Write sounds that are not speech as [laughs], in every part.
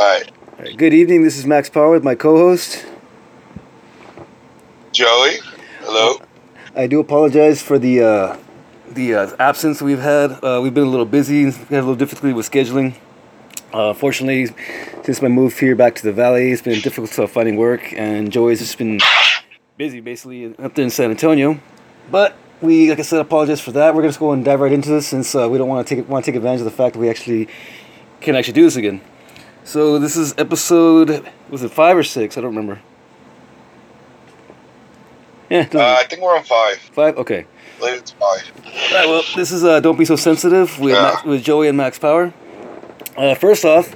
All right, good evening. This is Max Power with my co-host. Joey. Hello. I do apologize for the uh, the uh, absence we've had. Uh, we've been a little busy. We had a little difficulty with scheduling. Uh, fortunately, since my move here back to the valley, it's been difficult finding work, and Joey's just been busy basically up there in San Antonio. But we, like I said, apologize for that. We're gonna just go and dive right into this since uh, we don't want to take want to take advantage of the fact that we actually can actually do this again. So this is episode was it five or six? I don't remember. Yeah, Uh, I think we're on five. five. Okay. Believe it's five. All right, well, this is uh, Don't Be So Sensitive with, Yeah. Max, with Joey and Max Power. Uh, first off,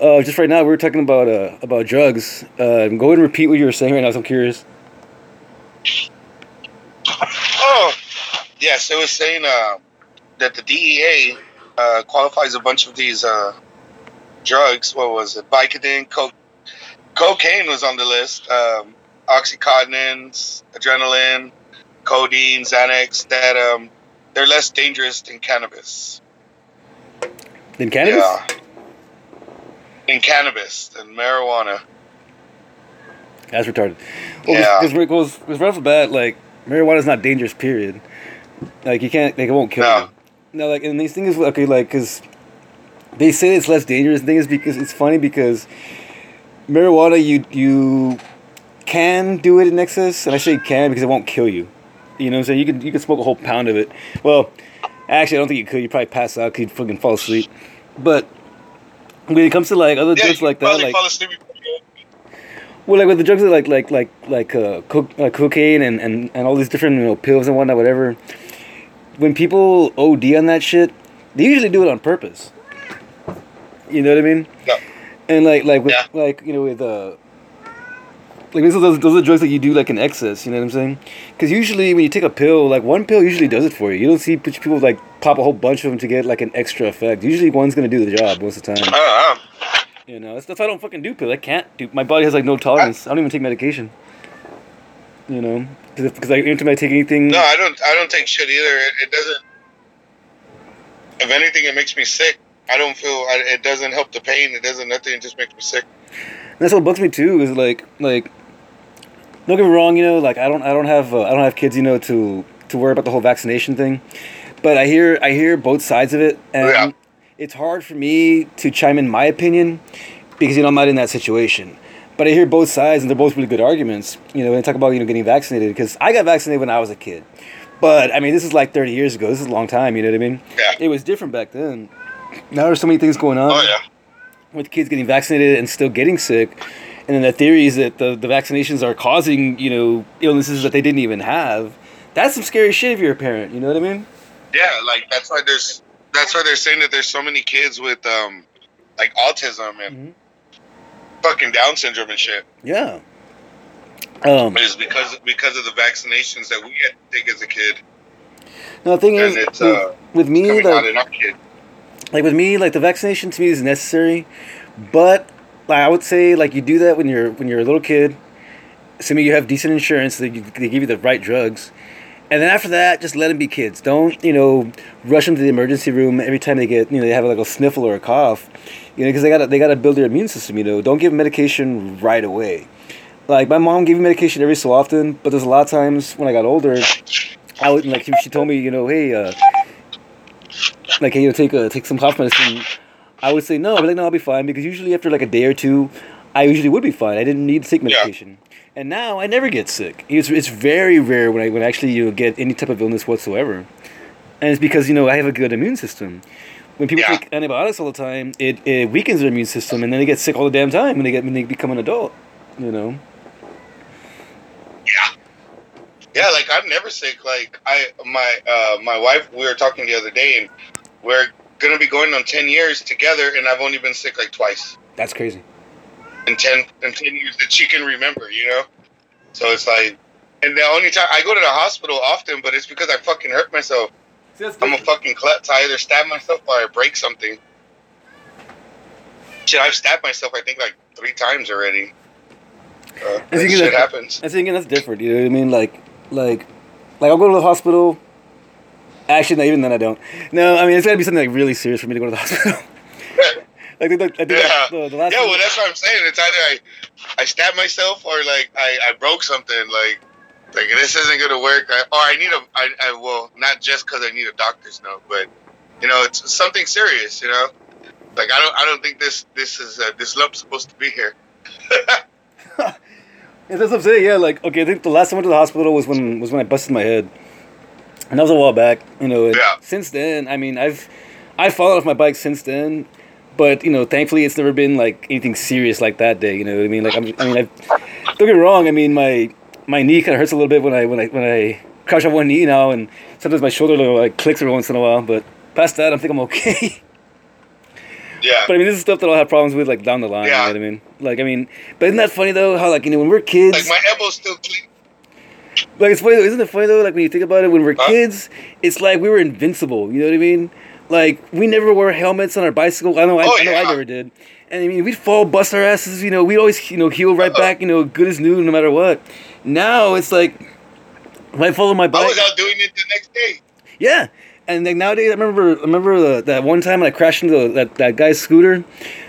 uh, just right now, we were talking about uh, about drugs. Uh, go ahead and repeat what you were saying right now, so I'm curious. Oh, yes. It was saying uh, that the DEA uh, qualifies a bunch of these uh, drugs. What was it? Vicodin, co- cocaine was on the list. Um, Oxycontin, adrenaline, codeine, Xanax. That um, they're less dangerous than cannabis. Then cannabis? Yeah. In cannabis than marijuana. That's retarded. Well, Yeah. Because right off the bat, like, marijuana is not dangerous, period. Like, you can't, like, it won't kill No. you. No, like, and these things, okay, like, because they say it's less dangerous. The thing is, because it's funny because marijuana, you you can do it in excess, and I say can because it won't kill you. You know what I'm saying? You can you can smoke a whole pound of it. Well, actually, I don't think you could. You probably pass out. 'cause You'd fucking fall asleep. But when it comes to like other Yeah, drugs like that, like well, like with the drugs that like like like like uh, co- uh, cocaine and, and and all these different you know pills and whatnot, whatever. When people OD on that shit, they usually do it on purpose. You know what I mean? Yeah. And like like with Yeah. like you know with uh like those are those, those are drugs that you do like in excess. You know what I'm saying? Because usually when you take a pill, like one pill usually does it for you. You don't see people like pop a whole bunch of them to get like an extra effect. Usually one's gonna do the job most of the time. I. You know, that's, that's why I don't fucking do pills. I can't do. My body has like no tolerance. I don't even take medication. You know, because I anytime I take anything, No, I don't. I don't take shit either. It, it doesn't. If anything, it makes me sick. I don't feel. I, it doesn't help the pain. It doesn't nothing. It just makes me sick. that's what bugs me too. Is like like, don't get me wrong. You know, like I don't I don't have uh, I don't have kids. You know, to to worry about the whole vaccination thing. But I hear I hear both sides of it, and Yeah. it's hard for me to chime in my opinion because you know I'm not in that situation. But I hear both sides, and they're both really good arguments. You know, when they talk about you know getting vaccinated because I got vaccinated when I was a kid. But I mean, this is like 30 years ago. This is a long time. You know what I mean? Yeah. It was different back then. Now there's so many things going on Oh yeah. with kids getting vaccinated and still getting sick. And then the theory is that the, the vaccinations are causing, you know, illnesses that they didn't even have. That's some scary shit if you're a parent, you know what I mean? Yeah. Like that's why there's. That's why they're saying that there's so many kids with um, like autism and fucking Down syndrome and shit. Yeah. Um, Is because because of the vaccinations that we had to take as a kid, no, the thing is, and it's with, uh, with me, like. Like with me, like the vaccination to me is necessary, but like, I would say like you do that when you're when you're a little kid, assuming you have decent insurance, they, they give you the right drugs, and then after that, just let them be kids. Don't you know rush them to the emergency room every time they get you know they have like a sniffle or a cough, you know because they got to they got to build their immune system. You know, don't give them medication right away. Like my mom gave me medication every so often, but there's a lot of times when I got older, I would like she told me you know hey uh, like hey you know take a take some cough medicine. I would say no. I'd be like no, I'll be fine because usually after like a day or two, I usually would be fine. I didn't need to take Yeah. medication. And now I never get sick. It's, it's very rare when I when I actually you know, get any type of illness whatsoever, and it's because you know I have a good immune system. When people Yeah. take antibiotics all the time, it, it weakens their immune system, and then they get sick all the damn time when they get when they become an adult. You know. Yeah. Yeah, like I'm never sick. Like I, my, uh, my wife, we were talking the other day, and we're gonna be going on ten years together, and I've only been sick like twice That's crazy. in ten in ten years that she can remember. You know, so it's like, and the only time I go to the hospital often, but it's because I fucking hurt myself. I'm a fucking klutz. I either stab myself or I break something. Shit, I've stabbed myself. I think like three times already. Uh, I think shit that- happens. I think that's different. You know what I mean? Like, like, like I'll go to the hospital. Actually, no, even then I don't. No, I mean it's got to be something like really serious for me to go to the [laughs] hospital. Like, I think Yeah. the, the last Yeah, well, that's what I'm saying. It's either I, I stabbed myself or like I, I broke something. Like, like this isn't gonna work. I, or I need a, I, I well, not just because I need a doctor's note, but you know, it's something serious. You know, like I don't, I don't think this, this is uh, this lump's supposed to be here. [laughs] [laughs] Yeah, that's what I'm saying. Yeah, like okay, I think the last time I went to the hospital was when was when I busted my head, and that was a while back. You know, and Yeah. since then, I mean, I've I've fallen off my bike since then, but you know, thankfully, it's never been like anything serious like that day. You know what I mean? Like I'm, I mean, I've, don't get me wrong. I mean, my my knee kind of hurts a little bit when I when I when I crouch on one knee now, and sometimes my shoulder like clicks every once in a while. But past that, I think I'm okay. [laughs] Yeah, but I mean, this is stuff that I'll have problems with like down the line. Yeah. You know what I mean? Like I mean, but isn't that funny though? How like you know when we're kids. like my elbow's still clean. Like it's funny though, isn't it funny though? Like when you think about it, when we're Huh? kids, it's like we were invincible. You know what I mean? Like we never wore helmets on our bicycle. I know, I, Oh, I know, I never did. And I mean, we'd fall, bust our asses. You know, we'd always, you know, heal right Uh-oh. back. You know, good as new, no matter what. Now it's like, when I follow my I bike, was out doing it the next day. yeah. And like nowadays, I remember, I remember the, that one time I crashed into that that guy's scooter.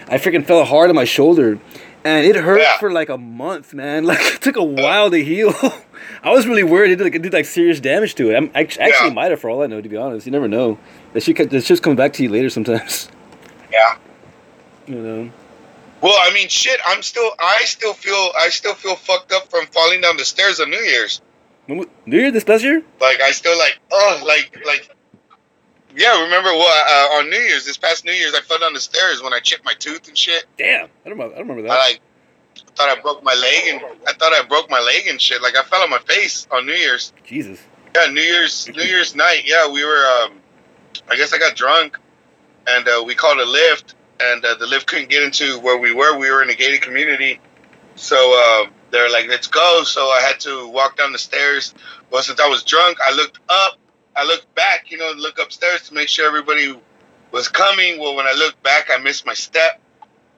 I freaking fell hard on my shoulder, and it hurt Yeah. for like a month, man. [laughs] Like it took a while to heal. [laughs] I was really worried it did like, it did like serious damage to it. I'm act- actually Yeah. might have for all I know. To be honest, you never know. That shit, that just comes back to you later sometimes. [laughs] Yeah. You know. Well, I mean, shit. I'm still, I still feel, I still feel fucked up from falling down the stairs on New Year's. New Year this past year? Like I still like, oh, like, like. Yeah, remember what uh, on New Year's, this past New Year's, I fell down the stairs when I chipped my tooth and shit. Damn, I don't remember. I don't remember I like thought I broke my leg and I thought I broke my leg and shit. Like I fell on my face on New Year's. Jesus. Yeah, New Year's New Year's night. Yeah, we were. Um, I guess I got drunk, and uh, we called a Lyft, and uh, the Lyft couldn't get into where we were. We were in a gated community, so uh, they're like, "Let's go." So I had to walk down the stairs. Well, since I was drunk, I looked up. I looked back. You know, look upstairs to make sure everybody was coming. Well, when I looked back, I missed my step,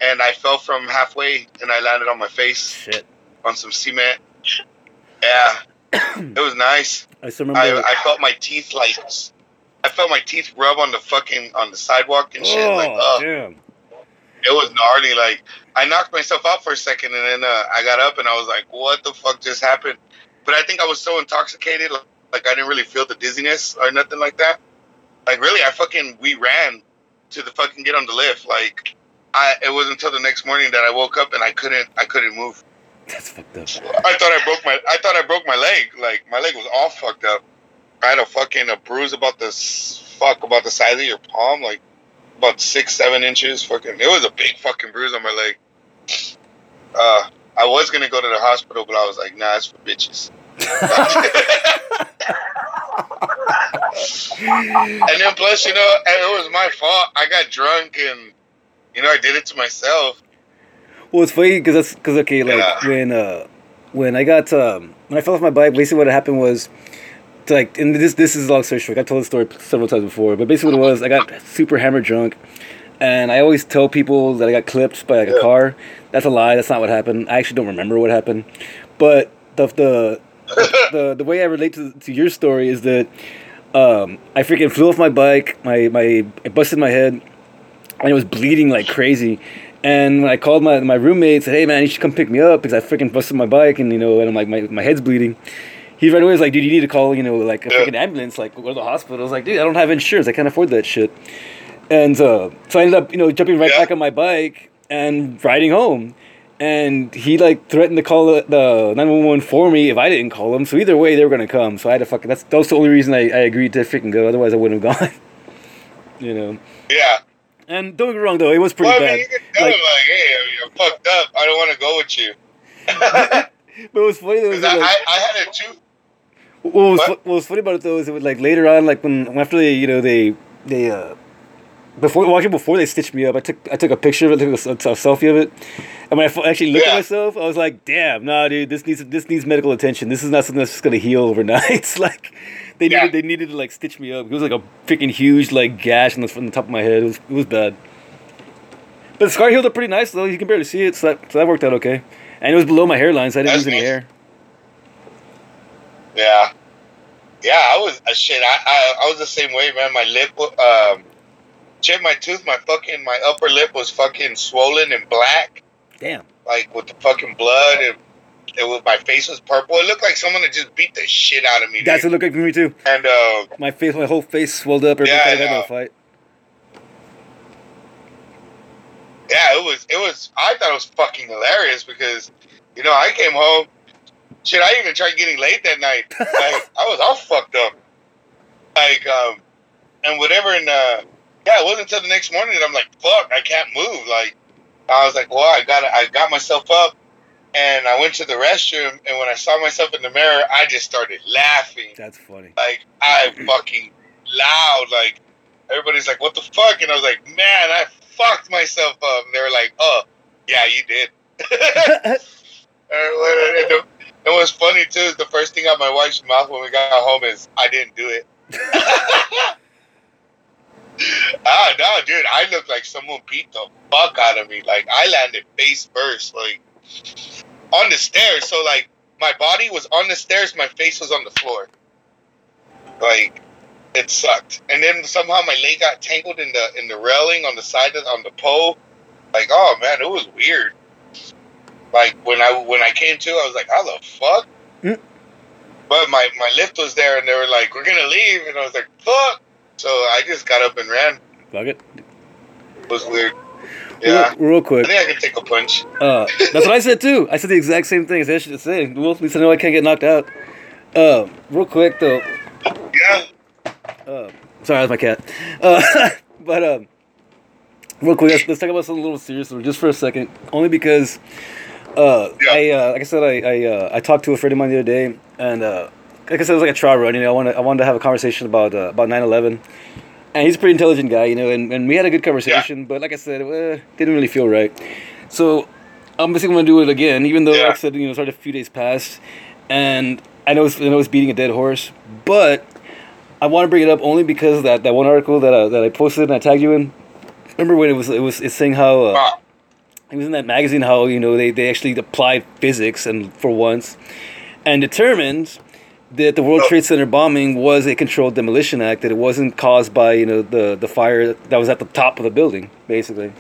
and I fell from halfway, and I landed on my face Shit. on some cement. Yeah, [clears throat] it was nice. I still remember. I, I felt my teeth like I felt my teeth rub on the fucking on the sidewalk and shit. oh, like, oh, damn. it was gnarly. Like I knocked myself out for a second, and then uh, I got up and I was like, "What the fuck just happened?" But I think I was so intoxicated, like, like I didn't really feel the dizziness or nothing like that. Like really, I fucking we ran to the fucking get on the Lyft. Like I, it wasn't until the next morning that I woke up and I couldn't, I couldn't move. That's fucked up. I thought I broke my I thought I broke my leg. Like my leg was all fucked up. I had a fucking a bruise about the fuck about the size of your palm, like about six seven inches. Fucking, it was a big fucking bruise on my leg. Uh, I was gonna go to the hospital, but I was like, nah, it's for bitches. And then plus, you know, it was my fault. I got drunk and you know I did it to myself. Well, it's funny because that's because okay, like Yeah. when uh when I got um when I fell off my bike, basically what happened was like and this this is a long story short. I've told the story several times before, but basically what it was, I got super hammered drunk, and I always tell people that I got clipped by like a car. That's a lie. That's not what happened. I actually don't remember what happened, but the the the, the way I relate to, to your story is that um, I freaking flew off my bike. My my I busted my head, and it was bleeding like crazy. And when I called my my roommate, said, "Hey man, you should come pick me up because I freaking busted my bike, and you know, and I'm like my, my head's bleeding." He right away was like, "Dude, you need to call you know like a Yeah. freaking ambulance, like go to the hospital." I was like, "Dude, I don't have insurance. I can't afford that shit." And uh, so I ended up you know jumping right Yeah. back on my bike and riding home. And he like threatened to call the- nine one one for me if I didn't call him. So either way, they were gonna come. So I had to fucking. That's that was the only reason I, I agreed to freaking go. Otherwise, I wouldn't have gone. [laughs] you know. Yeah. And don't get me wrong though, it was pretty Well, I bad. mean, you can tell Like- him like, hey, you're fucked up. I don't want to go with you. [laughs] [laughs] But it was funny though. was I, like, I, I had a tooth. what, was, what? what was funny about it though is it was like later on, like when after they, you know, they they uh before well, actually before they stitched me up, I took I took a picture of it, took a, a selfie of it, and when I actually looked at myself, I was like, damn, nah, dude, this needs this needs medical attention. This is not something that's just gonna heal overnight. [laughs] it's like they Yeah. needed they needed to like stitch me up. It was like a freaking huge like gash on the, on the top of my head. It was it was bad. But the scar healed up pretty nice though. You can barely see it, so that, so that worked out okay. And it was below my hairline, so I didn't That's lose any hair. Yeah. Yeah, I was uh, shit. I, I I was the same way, man. My lip, um, Shit, my tooth, my fucking, my upper lip was fucking swollen and black, Damn. like with the fucking blood, and it was my face was purple. It looked like someone had just beat the shit out of me. That's what it looked like for me too. and uh, My face, my whole face swelled up every Yeah, time I a fight. yeah, it was, it was. I thought it was fucking hilarious because, you know, I came home. Shit, I even tried getting late that night. [laughs] Like, I was all fucked up. Like, um, and whatever. And uh, yeah, it wasn't until the next morning that I'm like, fuck, I can't move. Like, I was like, well, I got, I got myself up, and I went to the restroom. And when I saw myself in the mirror, I just started laughing. That's funny. Like, I [clears throat] fucking loud. Like, everybody's like, what the fuck? And I was like, man, I fucked myself up. And they were like, oh, yeah, you did. [laughs] And what- and the- and what's funny too is the first thing out my wife's mouth when we got home is I didn't do it. [laughs] ah no, dude, I looked like someone beat the fuck out of me. Like I landed face first, like on the stairs. So like my body was on the stairs, my face was on the floor. Like it sucked. And then somehow my leg got tangled in the in the railing on the side of on the pole. Like oh man, it was weird. Like when I when I came to, I was like, how the fuck? Mm. But my my Lyft was there, and they were like, we're gonna leave, and I was like, fuck. So I just got up and ran. Fuck it. It was weird. Yeah, Real, real I think I can take a punch. Uh, that's what I said too. I said the exact same thing as I should say. Well, at least I know I can't get knocked out. Uh, real quick though. Yeah, Uh, sorry, that's my cat. Uh, [laughs] but um, real quick, let's, let's talk about something a little serious just for a second. Only because, uh, Yeah. I uh, like I said, I I, uh, I talked to a friend of mine the other day, and uh, like I said, it was like a trial run. You know, I wanted I wanted to have a conversation about uh, about 9/11. And he's a pretty intelligent guy, you know, and, and we had a good conversation. But like I said, uh, didn't really feel right. So I'm basically gonna do it again, even though Yeah. like I said, you know, it's already a few days past, and I know it's, I know it's beating a dead horse, but I want to bring it up only because that, that one article that I, that I posted and I tagged you in. Remember when it was it was it's saying how uh, it was in that magazine how you know they, they actually applied physics and for once and determined that the World Oh. Trade Center bombing was a controlled demolition act that it wasn't caused by you know the the fire that was at the top of the building basically.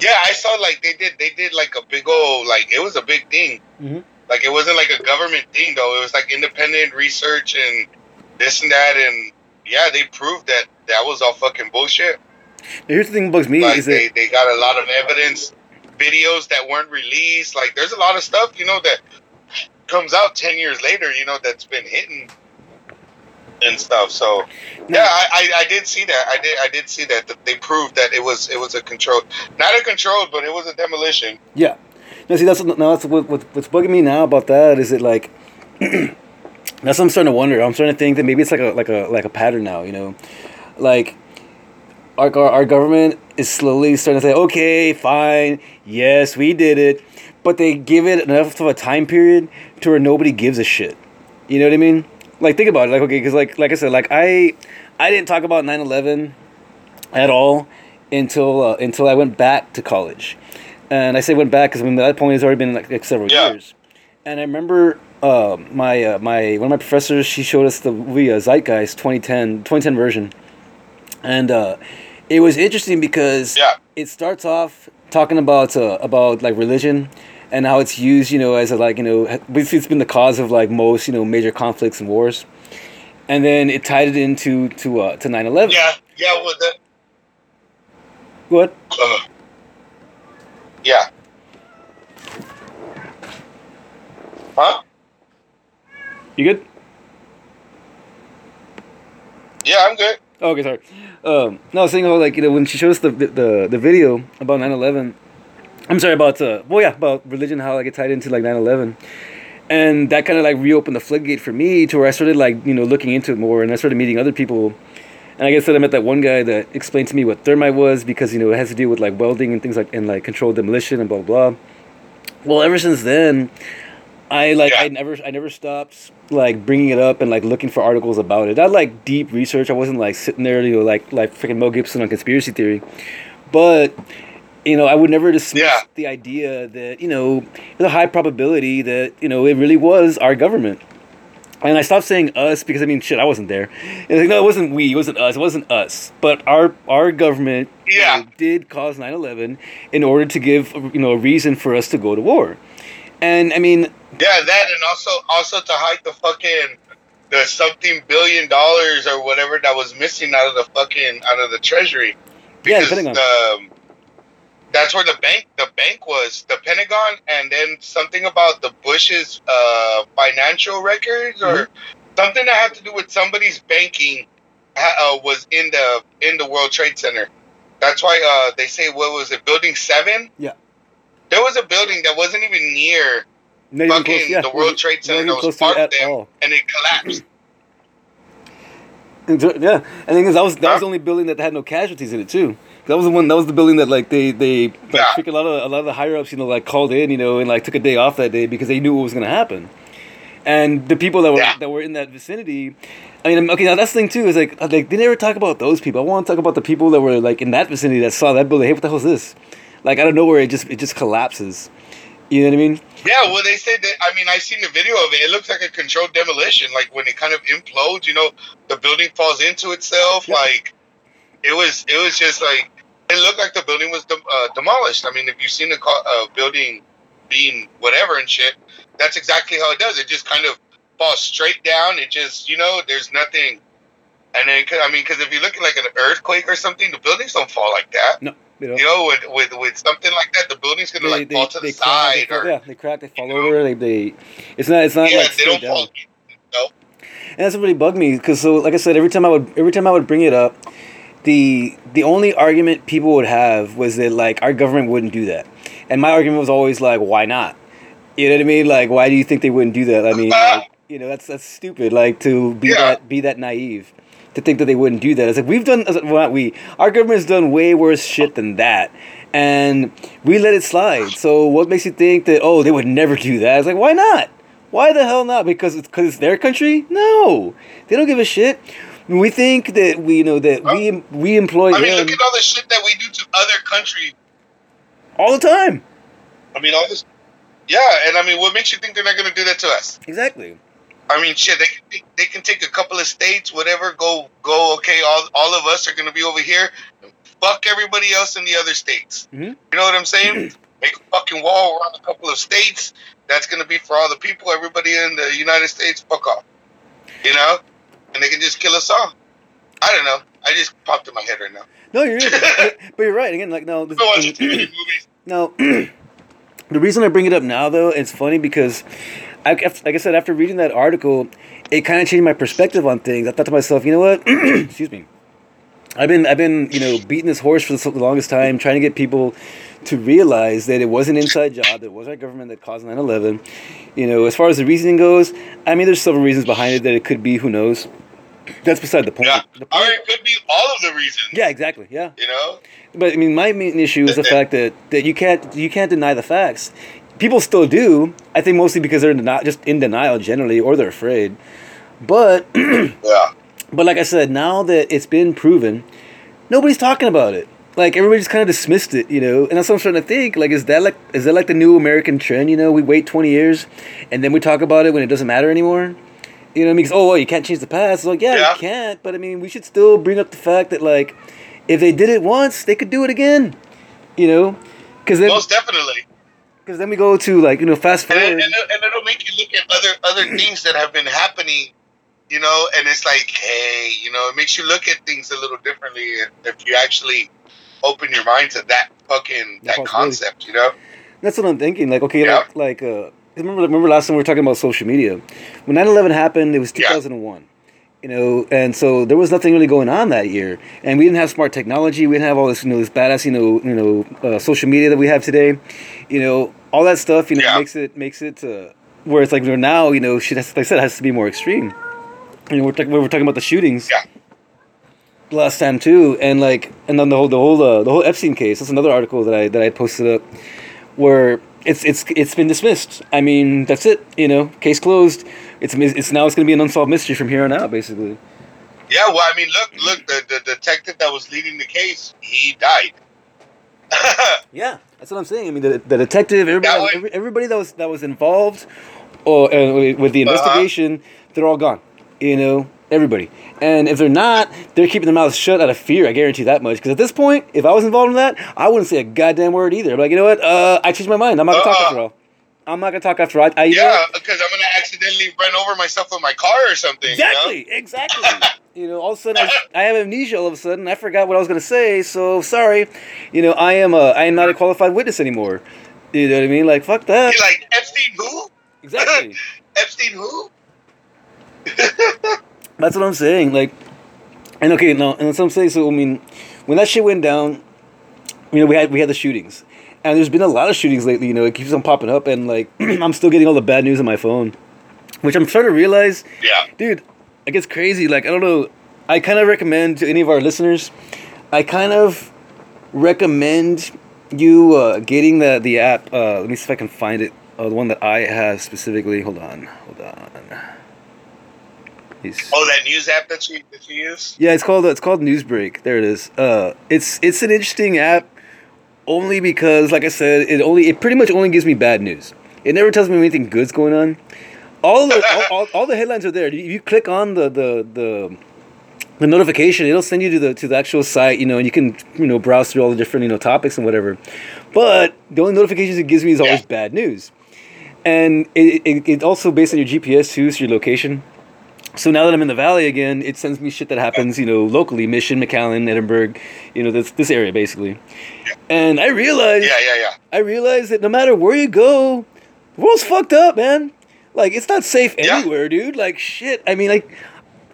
yeah, I saw like they did they did like a big old like it was a big thing. Mhm. Like it wasn't like a government thing though. It was like independent research and this and that, and yeah, they proved that that was all fucking bullshit. Here's the thing that bugs me like is that they, they got a lot of evidence videos that weren't released like there's a lot of stuff you know that comes out 10 years later you know that's been hidden and stuff so yeah I, I, I did see that i did i did see that, that they proved that it was it was a controlled not a controlled but it was a demolition Yeah. No, see, that's now that's what, what what's bugging me now about that is it like [clears throat] that's what I'm starting to wonder. I'm starting to think that maybe it's like a like a like a pattern now. You know, like our our, our government is slowly starting to say, okay, fine, yes, we did it, but they give it enough of a time period to where nobody gives a shit. You know what I mean? Like think about it. Like okay, because like like I said, like I I didn't talk about 9/11 at all until uh, until I went back to college. And I say went back because I mean, at that point it's already been like, like several Yeah. years. And I remember uh, my uh, my one of my professors she showed us the movie uh, Zeitgeist 2010 2010 version, and uh, it was interesting because Yeah. it starts off talking about uh, about like religion and how it's used you know as a like you know basically it's been the cause of like most you know major conflicts and wars, and then it tied it into to uh, to 9/11. yeah yeah well that ahead. uh, yeah huh You good? yeah i'm good Okay, sorry. Um, no, I was saying how like you know when she shows the the the video about 9/11, I'm sorry about uh, well yeah about religion how like it tied into like 9/11, and that kind of like reopened the floodgate for me to where I started like you know looking into it more and I started meeting other people, and I guess that I met that one guy that explained to me what thermite was because you know it has to do with like welding and things like and like controlled demolition and blah blah. blah. Well, ever since then, I like Yeah. I never I never stopped like bringing it up and like looking for articles about it. Not like deep research. I wasn't like sitting there, you know, like like freaking Mel Gibson on conspiracy theory, but you know, I would never dismiss Yeah. the idea that you know there's a high probability that you know it really was our government. And I stopped saying us because I mean, shit, I wasn't there. And like, no, it wasn't we, it wasn't us, it wasn't us. But our our government you Yeah. know, did cause 9/11 in order to give you know a reason for us to go to war. And I mean, Yeah, that and also also to hide the fucking the something billion dollars or whatever that was missing out of the fucking out of the treasury. Yeah, Because Pentagon. um, that's where the bank the bank was the Pentagon, and then something about the Bush's uh, financial records or Mm-hmm. something that had to do with somebody's banking uh, was in the in the World Trade Center. That's why uh, they say what was it, Building Seven? Yeah. There was a building that wasn't even near not fucking close, yeah, the World Trade Center that was close to part it of at them, all. and it collapsed. And so- Yeah, and the that was that was the only building that had no casualties in it too. That was the one. That was the building that like they they like, Yeah. freaking a lot of a lot of the higher ups, you know, like called in, you know, and like took a day off that day because they knew what was going to happen. And the people that were Yeah. that were in that vicinity, I mean, okay, now that's the thing too is like like they never talk about those people. I want to talk about the people that were like in that vicinity that saw that building. Hey, what the hell is this? Like out of nowhere, it just it just collapses. You know what I mean? Yeah, well, they said that. I mean, I seen the video of it. It looks like a controlled demolition. Like when it kind of implodes, you know, the building falls into itself. Yeah. Like it was, it was just like it looked like the building was dem- uh, demolished. I mean, if you've seen a co- uh, building being whatever and shit, that's exactly how it does. It just kind of falls straight down. It just, you know, there's nothing. And then, I mean, because if you look at like an earthquake or something, the buildings don't fall like that. No, you know. You know, with with, with something like that, the building's gonna like fall to the crack, side they fall, or yeah, they crack, they fall over. They, they, it's not, it's not yeah, like they don't down. fall. No, And that's what really bugged me because so like I said, every time I would every time I would bring it up, the the only argument people would have was that like our government wouldn't do that, and my argument was always like, why not? You know what I mean? Like, why do you think they wouldn't do that? I mean, [laughs] like, you know, that's that's stupid. Like to be Yeah. that be that naive to think that they wouldn't do that. It's like we've done well, not we our government's done way worse shit than that. And we let it slide. So what makes you think that oh they would never do that? It's like why not? Why the hell not? Because it's because it's their country? No, they don't give a shit. We think that we you know that we we employ I mean, look at all the shit that we do to other countries. all the time. I mean, all this. Yeah, and I mean, what makes you think they're not going to do that to us? Exactly. I mean, shit, they can take, they can take a couple of states, whatever, go go. Okay, all all of us are going to be over here. Fuck everybody else in the other states. Mhm. You know what I'm saying? [clears throat] Make a fucking wall around a couple of states. That's going to be for all the people. Everybody in the United States, fuck off. You know, and they can just kill us all. I don't know. I just popped in my head right now. No, you're right. [laughs] but you're right again. Like no, I've been too many movies. No, [clears throat] the reason I bring it up now, though, it's funny because, I, like I said, after reading that article, it kind of changed my perspective on things. I thought to myself, you know what? [clears throat] Excuse me. I've been, I've been, you know, beating this horse for the longest time, trying to get people to realize that it was an inside job. That it was our government that caused 9/11. You know, as far as the reasoning goes, I mean, there's several reasons behind it that it could be. Who knows? That's beside the point. Yeah, The or point it could be all of the reasons. yeah, exactly. Yeah. You know. But I mean, my main issue is the fact that, that you can't you can't deny the facts. People still do. I think mostly because they're not just in denial generally, or they're afraid. But [clears throat] Yeah. but like I said, now that it's been proven, nobody's talking about it. Like everybody just kind of dismissed it, you know. And that's what I'm starting to think. Like, is that like is that like the new American trend? You know, we wait 20 years, and then we talk about it when it doesn't matter anymore. You know, what I mean, 'Cause, oh, well, you can't change the past. It's like, yeah, Yeah. you can't. But I mean, we should still bring up the fact that like, if they did it once, they could do it again. You know, because Most definitely. Because then we go to like you know fast And, it, and, it- and it'll make you look at other other things that have been happening, you know, and it's like, hey, you know, it makes you look at things a little differently if, if you actually open your mind to that fucking That that concept, you know. That's what I'm thinking. Like, okay, Yeah. like, like uh, remember, remember last time we were talking about social media. When 9/11 happened, it was Yeah. 2001. You know, and so there was nothing really going on that year, and we didn't have smart technology. We didn't have all this, you know, this badass, you know, you know, uh, social media that we have today. You know, all that stuff, you know, Yeah. makes it makes it uh, where it's like we're now, you know, shit. has- Like I said, has to be more extreme. You know, we're, talk- were talking about the shootings Yeah. last time too, and like, and then the whole the whole uh, the whole Epstein case. That's another article that I that I posted up, where it's it's it's been dismissed. I mean, that's it. You know, case closed. It's it's now it's going to be an unsolved mystery from here on out, basically. Yeah, well, I mean, look, look, the, the detective that was leading the case, he died. [laughs] Yeah, that's what I'm saying. I mean, the, the detective, everybody, That every, everybody that was that was involved, or uh, with the Uh-huh. investigation, they're all gone. You know, everybody. And if they're not, they're keeping their mouths shut out of fear. I guarantee that much. Because at this point, if I was involved in that, I wouldn't say a goddamn word either. I'm like, you know what? Uh, I changed my mind. I'm not gonna talk Uh-uh. after all. I'm not gonna talk after all. I, you know Yeah, because I'm gonna accidentally run over myself with my car or something. Exactly, exactly. [laughs] you know, all of a sudden I, I have amnesia. All of a sudden, I forgot what I was going to say. So sorry. You know, I am a I am not a qualified witness anymore. You know what I mean? Like fuck that. Like Epstein who? Exactly. [laughs] Epstein who? [laughs] That's what I'm saying. Like, and okay, no, and that's what I'm saying. So I mean, when that shit went down, you know, we had we had the shootings, and there's been a lot of shootings lately. You know, it keeps on popping up, and like [clears throat] I'm still getting all the bad news on my phone, which I'm starting to realize Yeah. dude it gets crazy like i don't know i kind of recommend to any of our listeners i kind of recommend you uh, getting the the app uh, let me see if i can find it uh, the one that i have specifically hold on hold on. It's- Oh, that news app that you that you use? yeah it's called it's called newsbreak there it is. Uh it's it's an interesting app only because like i said it only it pretty much only gives me bad news. It never tells me anything good's going on all the all, all, all the headlines are there. If you click on the the the the notification, it'll send you to the to the actual site, you know, and you can you know browse through all the different you know topics and whatever. But the only notifications it gives me is always Yeah. bad news, and it, it it also based on your GPS too, so your location. So now that I'm in the valley again, it sends me shit that happens, you know, locally, Mission, McAllen, Edinburg, you know, this this area basically. And I realized Yeah, yeah, yeah. I realized that no matter where you go, the world's fucked up, man. Like it's not safe Yeah. anywhere, dude. Like shit. I mean, like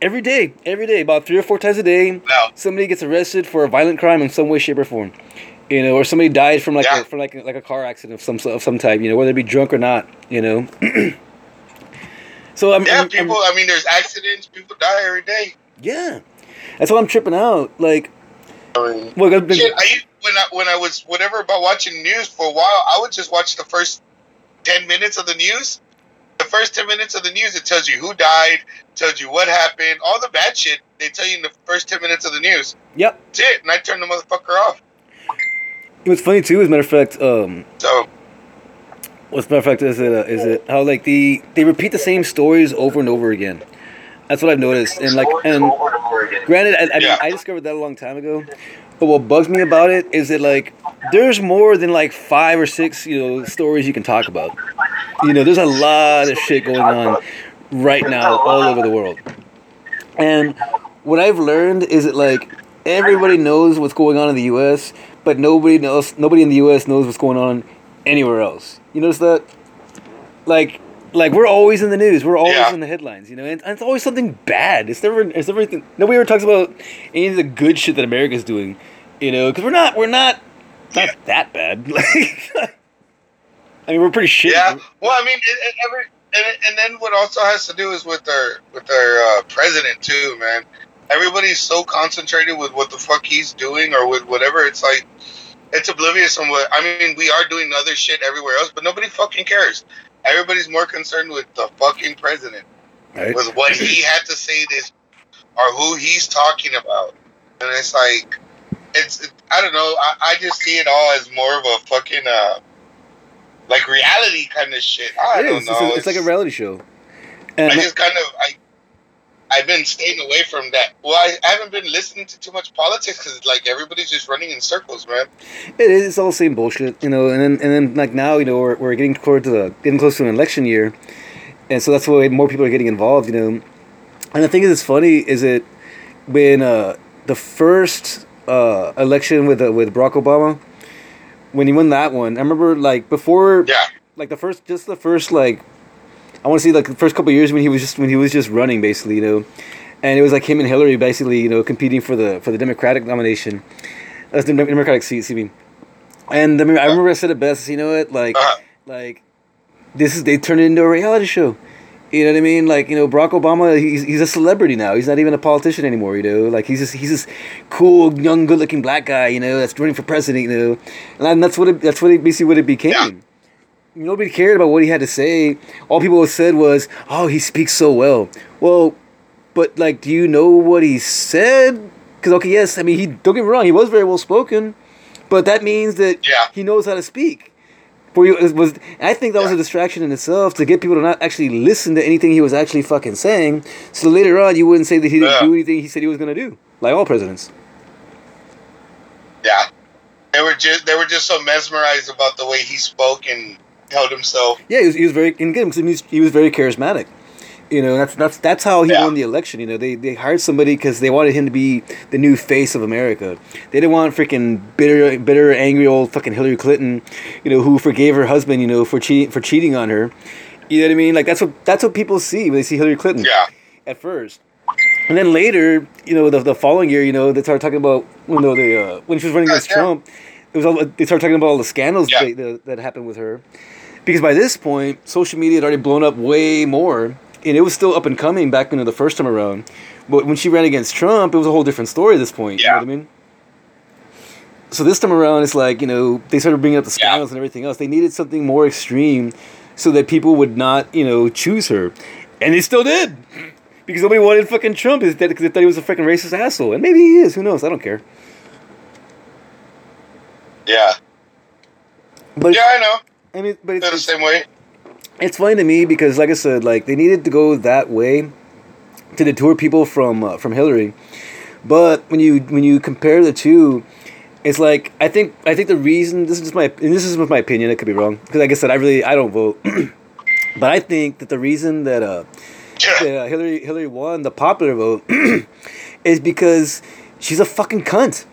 every day, every day, about three or four times a day, No. somebody gets arrested for a violent crime in some way, shape, or form. You know, or somebody died from like Yeah. a, from like a, like a car accident of some of some type. You know, whether they be drunk or not. You know. [clears throat] so I'm, Yeah, I'm- I'm- people. I mean, there's accidents. People die every day. yeah, that's why I'm tripping out. Like, I mean, look, I've been, shit. I when I when I was whatever about watching news for a while, I would just watch the first ten minutes of the news. The first ten minutes of the news, it tells you who died, tells you what happened, all the bad shit. They tell you in the first ten minutes of the news. yep. That's it, and I turned the motherfucker off. It was funny too, as a matter of fact, um, So What's matter of fact is it uh, is it how like the they repeat the same stories over and over again. That's what I've noticed, and like and granted, I, I, mean, Yeah. I discovered that a long time ago. But what bugs me about it is that like there's more than like five or six you know stories you can talk about. You know, there's a lot of shit going on right now all over the world. And what I've learned is that like everybody knows what's going on in the U.S., but nobody knows. Nobody in the U.S. knows what's going on anywhere else. You notice that? Like, like we're always in the news. We're always Yeah. in the headlines. You know, and, and it's always something bad. It's never. It's never. anything- Nobody ever talks about any of the good shit that America's doing. You know, because we're not. We're not. Not Yeah. that bad. [laughs] Like, I mean, we're pretty shit. yeah. Well, I mean, it, it, every and, and then what also has to do is with our with our uh, president too, man. Everybody's so concentrated with what the fuck he's doing or with whatever. It's like it's oblivious on what I mean. We are doing other shit everywhere else, but nobody fucking cares. Everybody's more concerned with the fucking president, Right? with what he had to say this or who he's talking about, and it's like it's it, I don't know. I, I just see it all as more of a fucking uh like reality kind of shit. I It don't is. know. It's, a- it's like a reality show. And I just kind of I I've been staying away from that. Well, I haven't been listening to too much politics because like everybody's just running in circles, man. It is. It's all the same bullshit, you know. And then, and then, like now, you know, we're, we're getting towards the getting close to an election year, and so that's why more people are getting involved, you know. And the thing is, it's funny is that when uh, the first uh, election with uh, with Barack Obama, when he won that one, I remember like before, Yeah, like the first, just the first like, I want to see like the first couple of years when he was just when he was just running basically, you know, and it was like him and Hillary basically, you know, competing for the for the Democratic nomination, that's the Democratic seat, excuse me. And I, mean, I remember I said it best, you know what, like, uh, like this is they turned it into a reality show. You know what I mean? Like you know, Barack Obama, he's, he's a celebrity now. He's not even a politician anymore. You know, like he's just he's this cool, young, good-looking black guy. You know, that's running for president. You know, and that's what it, that's what it, basically what it became. Yeah. Nobody cared about what he had to say. All people said was, "Oh, he speaks so well." Well, but like, do you know what he said? Because okay, yes, I mean, he don't get me wrong, he was very well spoken, but that means that Yeah. he knows how to speak. For you, was I think that was a distraction in itself to get people to not actually listen to anything he was actually fucking saying. So later on, you wouldn't say that he didn't Yeah. do anything he said he was gonna do, like all presidents. Yeah, they were just they were just so mesmerized about the way he spoke and held himself. Yeah, he was, he was very and again because he was, he was very charismatic. You know, that's that's that's how he Yeah. won the election. You know, they they hired somebody because they wanted him to be the new face of America. They didn't want freaking bitter, bitter, angry old fucking Hillary Clinton, you know, who forgave her husband, you know, for cheat for cheating on her. You know what I mean? Like that's what that's what people see when they see Hillary Clinton Yeah, at first. And then later, you know, the, the following year, you know, they started talking about when you know, they, uh, when she was running against Yeah. Trump. It was all, they started talking about all the scandals Yeah. that, that happened with her, because by this point, social media had already blown up way more, and it was still up and coming back into the first time around. But when she ran against Trump, it was a whole different story at this point. You know Yeah. what I mean? So this time around, it's like you know they started bringing up the Yeah. scandals and everything else. They needed something more extreme, so that people would not you know choose her, and they still did. Because nobody wanted fucking Trump because they thought he was a freaking racist asshole. And maybe he is. Who knows? I don't care. yeah, But yeah. I know. I mean, but They're the same way. it's funny to me because, like I said, like they needed to go that way to deter people from uh, from Hillary. But when you when you compare the two, it's like I think I think the reason this is just my and this is my opinion. It could be wrong because, like I said, I really I don't vote. [clears throat] but I think that the reason that uh, that uh, Hillary Hillary won the popular vote [clears throat] is because she's a fucking cunt.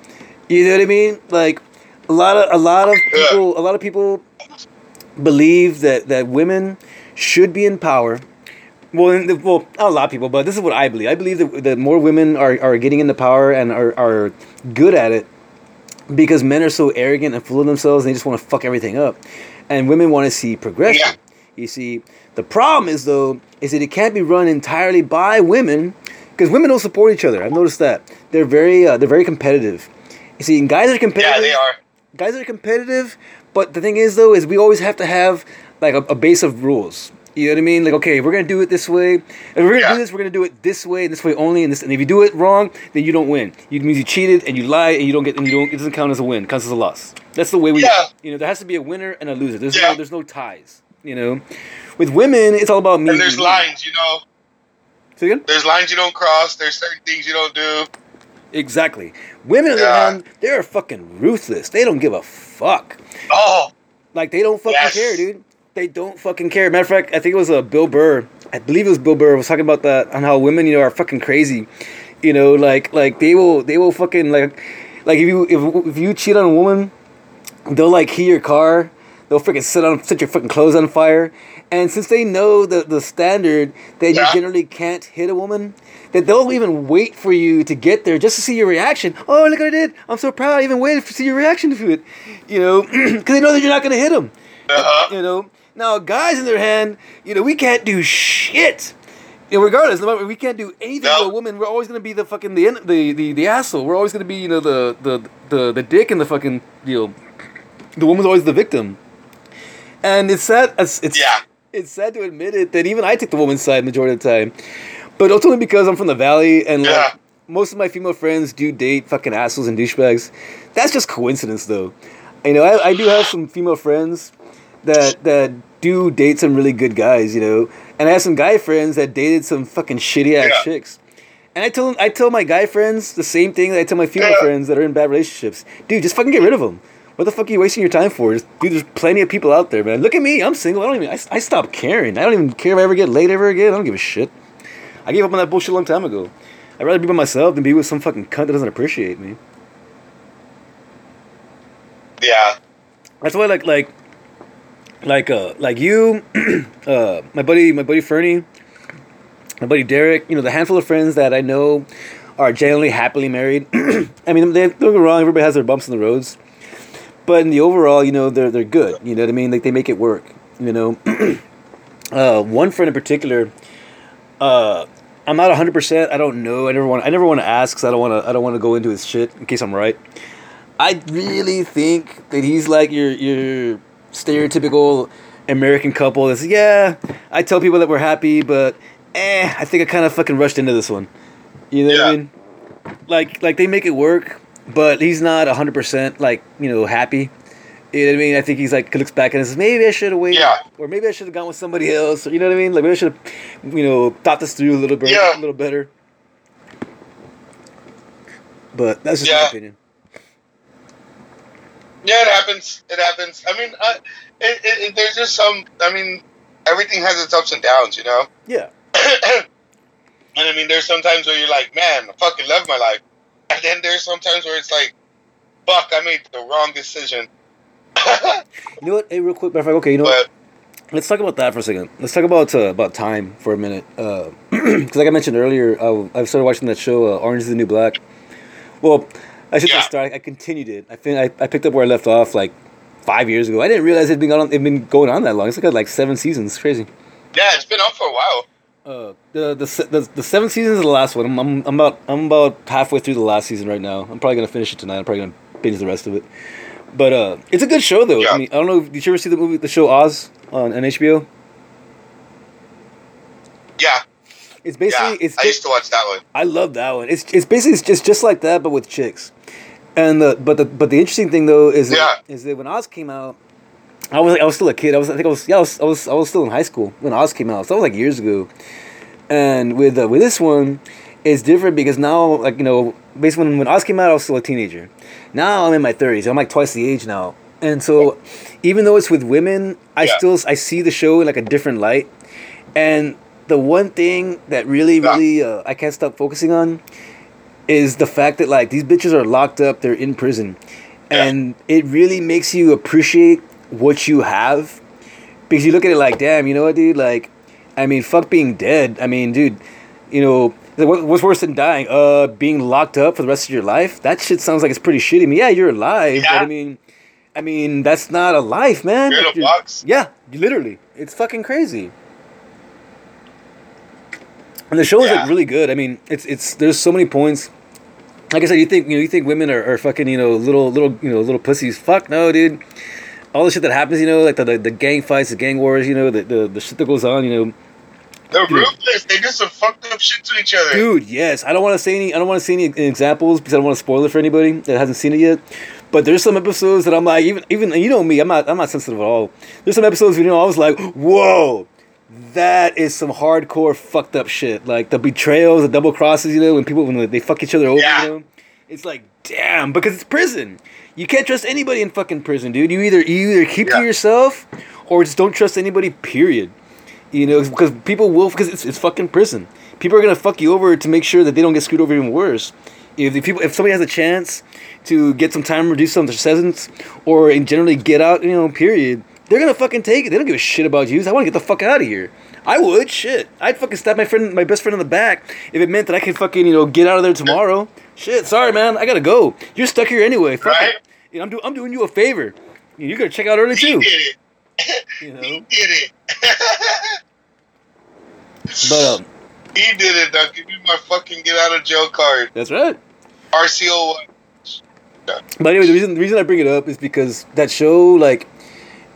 You know what I mean? Like a lot of a lot of people a lot of people believe that that women should be in power. Well, in the, well, not a lot of people, but this is what I believe. I believe that, that more women are, are getting into power and are, are good at it because men are so arrogant and full of themselves and they just want to fuck everything up. And women want to see progression. Yeah. You see, the problem is though, is that it can't be run entirely by women because women don't support each other. I've noticed that they're very uh, they're very competitive. You see, guys are competitive. Yeah, they are. Guys are competitive, but the thing is though, is we always have to have like a, a base of rules. You know what I mean? Like, okay, we're gonna do it this way. If we're gonna Yeah. do this, we're gonna do it this way, and this way only. And this, and if you do it wrong, then you don't win. It means you cheated and you lied, and you don't get, and you don't. It doesn't count as a win. It counts as a loss. That's the way we. Yeah. You know, there has to be a winner and a loser. There's Yeah. no, there's no ties. You know, with women, it's all about me. And there's me. lines, you know. Say again? There's lines you don't cross. There's certain things you don't do. Exactly. Women, on the other hand, they're fucking ruthless. They don't give a fuck. Oh, Like they don't fucking Yes. care, dude. They don't fucking care. Matter of fact, I think it was uh, Bill Burr. I believe it was Bill Burr was talking about that on how women, you know, are fucking crazy. You know, like like they will they will fucking like like if you if, if you cheat on a woman, they'll like key your car. They'll freaking set on set your fucking clothes on fire. And since they know the the standard that you generally can't hit a woman, that they'll even wait for you to get there just to see your reaction. Oh, look what I did! I'm so proud. I even waited to see your reaction to it. You know, [clears throat] because they know that you're not gonna hit them. uh-huh. You know, now guys in their hand, you know, we can't do shit. You know, regardless, no matter, we can't do anything No. to a woman. We're always gonna be the fucking the the the, the asshole. We're always gonna be you know the the the the dick in the fucking you know, The woman's always the victim. And it's sad. It's, it's Yeah. It's sad to admit it that even I take the woman's side majority of the time, but ultimately because I'm from the valley and like Yeah. most of my female friends do date fucking assholes and douchebags. That's just coincidence, though. You know, I, I do have some female friends that that do date some really good guys. You know, and I have some guy friends that dated some fucking shitty ass Yeah. chicks. And I tell I tell my guy friends the same thing that I tell my female Yeah. friends that are in bad relationships. Dude, just fucking get rid of them. What the fuck are you wasting your time for? Just, dude, there's plenty of people out there, man. Look at me, I'm single. I don't even. I, I stopped caring. I don't even care if I ever get laid ever again. I don't give a shit. I gave up on that bullshit a long time ago. I'd rather be by myself than be with some fucking cunt that doesn't appreciate me. Yeah. That's why, like, like, like, uh, like you, [clears throat] uh, my buddy, my buddy Fernie, my buddy Derek. You know, the handful of friends that I know are generally happily married. [clears throat] I mean, they, don't get wrong. Everybody has their bumps in the roads, but in the overall, you know, they're they're good. You know what I mean? Like they make it work. You know, [clears throat] uh, one friend in particular. Uh, I'm not 100. percent I don't know. I never want. I never want to ask because I don't want to. I don't want to go into his shit in case I'm right. I really think that he's like your your stereotypical American couple. That's yeah. I tell people that we're happy, but eh, I think I kind of fucking rushed into this one. You know what I mean? Like like they make it work, but he's not hundred percent like you know happy. You know what I mean? I think he's like looks back and says, maybe I should have waited, Yeah. or maybe I should have gone with somebody else. Or, you know what I mean? Like maybe I should have, you know, thought this through a little bit, Yeah. a little better. But that's just my opinion. Yeah, it happens. It happens. I mean, I, it, it, there's just some. I mean, everything has its ups and downs, you know. Yeah, [clears throat] and I mean, there's sometimes where you're like, man, I fucking love my life, and then there's sometimes where it's like, fuck, I made the wrong decision. You know what? Hey, real quick, matter of fact, okay, you know what? Let's talk about that for a second. Let's talk about uh, about time for a minute. [clears throat] Because, like I mentioned earlier, I, I started watching that show, uh, Orange is the New Black. Well, I should Yeah. start. I continued it. I fin- I, I picked up where I left off like five years ago. I didn't realize it'd been going on. It'd been going on that long. It's like like seven seasons. It's crazy. yeah, it's been on for a while. Uh, the, the the the seventh season is the last one. I'm, I'm I'm about I'm about halfway through the last season right now. I'm probably gonna finish it tonight. I'm probably gonna binge the rest of it. But uh, it's a good show though. Yeah. I mean, I don't know. Did you ever see the movie, the show Oz on, on HBO? Yeah, It's basically yeah. it's I used to watch that one. I love that one. It's it's basically it's just just like that, but with chicks. And the but the but the interesting thing though is yeah. that, is that when Oz came out, I was I was still a kid. I was I think I was yeah I was I was, I was still in high school when Oz came out. So that was like years ago. And with uh, with this one, it's different because now like you know basically when when Oz came out, I was still a teenager. Now I'm in my thirties. I'm like twice the age now. And so, even though it's with women, I Yeah. still I see the show in like a different light. And the one thing that really, Yeah. really uh, I can't stop focusing on is the fact that like these bitches are locked up, they're in prison, Yeah. and it really makes you appreciate what you have because you look at it like, damn, you know what, dude? Like, I mean, fuck being dead. I mean, dude, you know. What's worse than dying? Uh, being locked up for the rest of your life. That shit sounds like it's pretty shitty. I mean, yeah, you're alive, but Yeah. I mean, I mean, that's not a life, man. You're in a box. Yeah, literally, it's fucking crazy. And the show is Yeah. like really good. I mean, it's it's there's so many points. Like I said, you think you know you think women are, are fucking you know little little you know little pussies. Fuck no, dude. All the shit that happens, you know, like the the, the gang fights, the gang wars, you know, the, the the shit that goes on, you know, They're ruthless. They do some fucked up shit to each other. Dude, yes. I don't want to say any. I don't want to say any examples because I don't want to spoil it for anybody that hasn't seen it yet. But there's some episodes that I'm like, even even you know me, I'm not I'm not sensitive at all. There's some episodes where you know I was like, whoa, that is some hardcore fucked up shit. Like the betrayals, the double crosses, you know, when people when they fuck each other over, Yeah. you know, it's like damn because it's prison. You can't trust anybody in fucking prison, dude. You either you either keep Yeah. to yourself or just don't trust anybody. Period. You know, because people will because it's, it's fucking prison. People are gonna fuck you over to make sure that they don't get screwed over even worse. If the people, if somebody has a chance to get some time, reduce some of their sentence, or in generally get out, you know, period, they're gonna fucking take it. They don't give a shit about you. I want to get the fuck out of here. I would shit. I'd fucking stab my friend, my best friend in the back if it meant that I could fucking you know get out of there tomorrow. Shit, sorry man, I gotta go. You're stuck here anyway. Fuck Right. it. You know, I'm doing I'm doing you a favor. You gotta check out early he too. did it. You know, He did it. but um, he did it. Now give me my fucking get out of jail card. that's right. RCO. But anyway, the reason the reason I bring it up is because that show, like,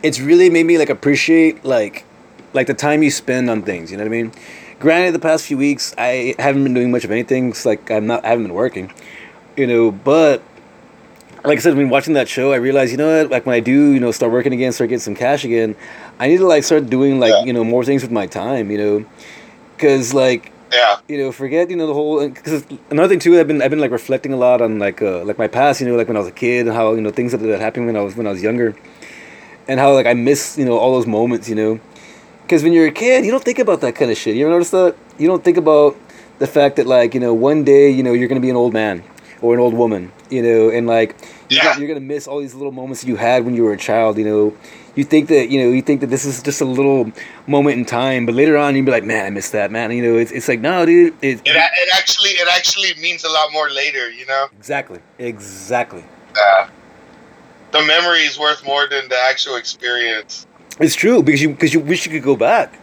it's really made me like appreciate like like the time you spend on things. You know what I mean? Granted, the past few weeks I haven't been doing much of anything. It's like I'm not I haven't been working. You know, but like I said, when watching that show, I realized, you know what? Like when I do, you know, start working again, start getting some cash again, I need to like start doing like Yeah. you know more things with my time. You know, because like Yeah. you know, forget you know the whole. Because another thing too, I've been I've been like reflecting a lot on like uh, like my past. You know, like when I was a kid, and how you know things that, that happened when I was when I was younger, and how like I miss you know all those moments. You know, because when you're a kid, you don't think about that kind of shit. You ever notice that? You don't think about the fact that like you know one day you know you're gonna be an old man or an old woman. You know, and like you're, Yeah. gonna, you're gonna miss all these little moments you had when you were a child. You know. You think that you know you think that this is just a little moment in time, but later on you'd be like, "Man, I missed that, man." You know, it's, it's like, no, dude, it, It, it actually it actually means a lot more later. You know. Exactly. Exactly. Uh, the memory is worth more than the actual experience. It's true because you because you wish you could go back.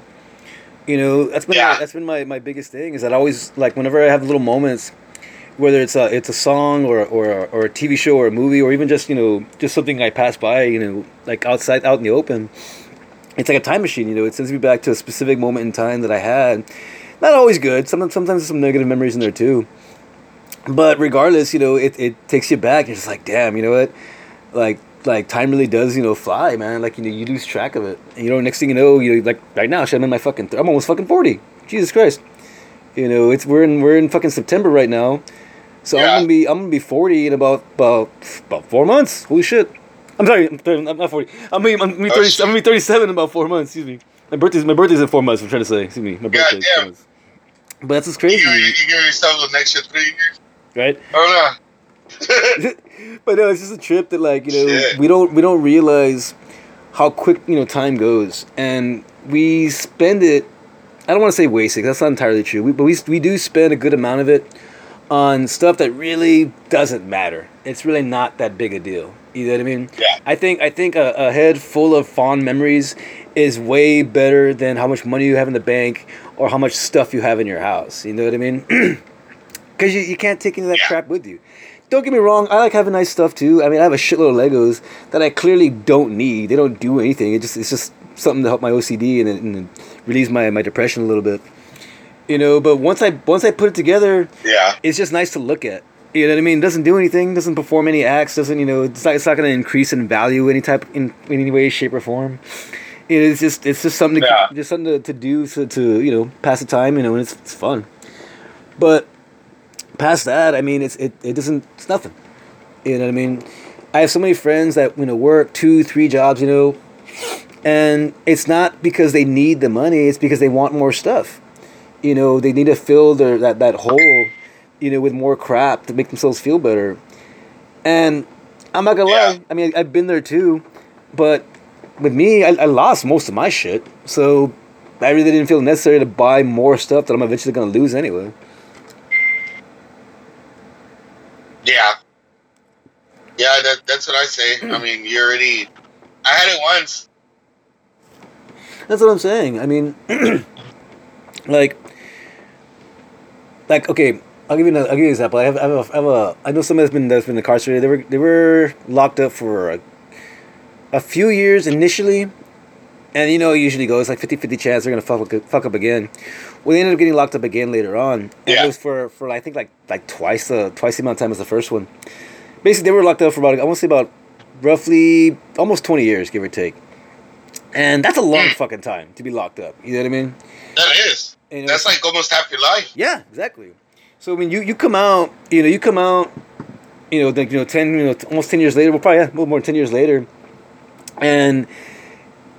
You know, that's been Yeah. that's been my, my biggest thing is that I always like whenever I have little moments, whether it's a it's a song or or or a TV show or a movie or even just you know just something I pass by you know like outside out in the open, it's like a time machine. You know, it sends me back to a specific moment in time that I had. Not always good. Sometimes sometimes some negative memories in there too. But regardless, you know, it, it takes you back. You're just like, damn, you know what? Like like time really does you know fly, man. Like you know you lose track of it. And, you know, next thing you know, you know, like right now, I'm in my fucking. Th- I'm almost fucking forty. Jesus Christ. You know, it's we're in we're in fucking September right now, so I'm gonna be I'm gonna be forty in about about about four months. Holy shit! I'm sorry, I'm, 30, I'm not forty. I'm gonna be, I'm gonna be Oh, thirty. shit. I'm gonna be thirty-seven in about four months. Excuse me. My birthday's my birthday's in four months. I'm trying to say. Excuse me. My God birthday. damn. But that's just You crazy, give, you give yourself the next three years. right? Oh no. [laughs] but no, it's just a trip that like you know Shit. we don't we don't realize how quick you know time goes, and we spend it. I don't want to say wasting. That's not entirely true. We, but we we do spend a good amount of it on stuff that really doesn't matter. It's really not that big a deal. You know what I mean? Yeah. I think I think a, a head full of fond memories is way better than how much money you have in the bank or how much stuff you have in your house. You know what I mean? [clears throat] Because you, you can't take any of that Yeah. crap with you. Don't get me wrong, I like having nice stuff too. I mean, I have a shitload of Legos that I clearly don't need. They don't do anything. It just it's just something to help my OCD and, and release my, my depression a little bit. You know, but once I once I put it together, Yeah. it's just nice to look at. You know what I mean? Doesn't do anything. Doesn't perform any acts. Doesn't you know? It's not. It's not going to increase in value any type in, in any way, shape, or form. It's just. It's just something. To, Yeah. Just something to, to do to, to you know pass the time. You know, and it's, it's fun. But past that, I mean, it's it, it doesn't. It's nothing. You know what I mean? I have so many friends that you know work two, three jobs. You know, and it's not because they need the money. It's because they want more stuff. You know, they need to fill their that that hole. You know, with more crap to make themselves feel better. And I'm not gonna Yeah. lie. I mean, I've been there too, but with me, I, I lost most of my shit. So I really didn't feel necessary to buy more stuff that I'm eventually gonna lose anyway. Yeah. Yeah, that, that's what I say. I mean, you already. I had it once. That's what I'm saying. I mean, [clears throat] like, like okay, I'll give you another, I'll give you an example. I have, I have, a, I have a, I know somebody that's been that's been incarcerated. They were they were locked up for a, a few years initially, and you know it usually goes like 50-50 chance they're gonna fuck up- fuck up again. Well, they ended up getting locked up again later on. Yeah. It was for for I think like like twice the twice the amount of time as the first one. Basically, they were locked up for about I want to say about roughly almost twenty years, give or take. And that's a long fucking time to be locked up. You know what I mean? That is. And That's like almost half your life. yeah, exactly. So I mean, you you come out, you know, you come out, you know, like you know, ten, you know, almost ten years later. Well, probably yeah, a little more than ten years later, and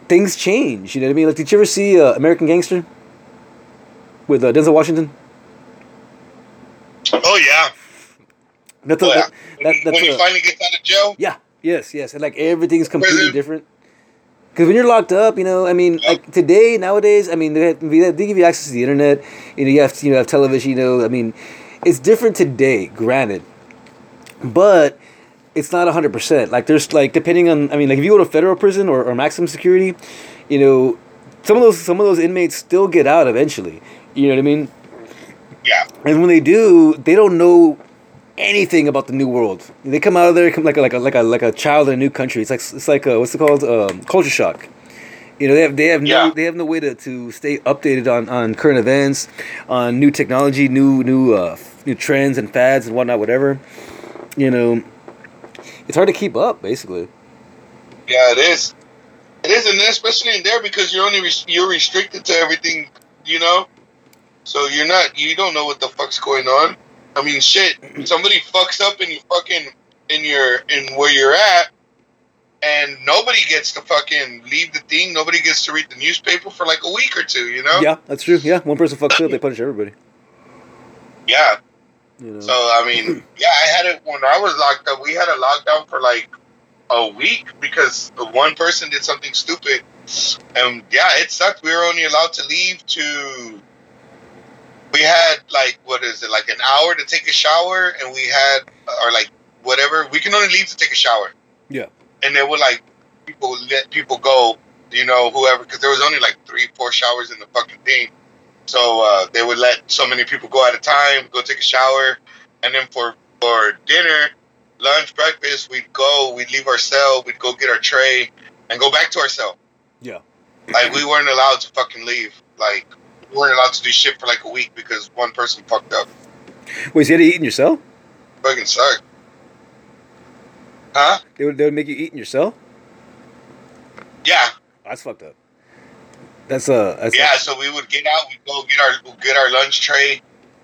things change. You know what I mean? Like, did you ever see uh, American Gangster with uh, Denzel Washington? Oh yeah. That's a, Oh, yeah. that, that, that's when a, you finally get out of jail. Yeah. Yes. Yes. And like everything's completely different. Because when you're locked up, you know, I mean, like today, nowadays, I mean, they, they they give you access to the internet. You know, you have you know have television. You know, I mean, it's different today. Granted, but it's not hundred percent. Like there's like depending on. I mean, like if you go to federal prison or, or maximum security, you know, some of those some of those inmates still get out eventually. You know what I mean? Yeah. And when they do, they don't know anything about the new world. They come out of there come like a, like a like a like a child in a new country. It's like it's like a, what's it called? Um, culture shock. You know, they have they have no they have no way to, to stay updated on, on current events, on new technology, new new uh, new trends and fads and whatnot, whatever. You know, it's hard to keep up, basically. Yeah, it is. It is, and especially in there because you're only res- you're restricted to everything, you know. So you're not you don't know what the fuck's going on. I mean, shit. Somebody fucks up in your fucking in your in where you're at, and nobody gets to fucking leave the thing. Nobody gets to read the newspaper for like a week or two. You know. Yeah, that's true. Yeah, one person fucks up, they punish everybody. Yeah. You know. So I mean, [clears throat] yeah, I had it when I was locked up. We had a lockdown for like a week because one person did something stupid, and yeah, it sucked. We were only allowed to leave to. We had like what is it like an hour to take a shower, and we had or like whatever. We can only leave to take a shower. Yeah. And they would like people let people go, you know, whoever, because there was only like three, four showers in the fucking thing. So uh, they would let so many people go at a time, go take a shower, and then for for dinner, lunch, breakfast, we'd go, we'd leave our cell, we'd go get our tray, and go back to our cell. Yeah. Like we weren't allowed to fucking leave. Like weren't allowed to do shit for like a week because one person fucked up. Wait, so you had to eat in your cell? Fucking sucked. Huh? They would they would make you eat in your cell. Yeah, That's fucked up. That's uh. That's yeah. So we would get out, we'd go get our we'd get our lunch tray,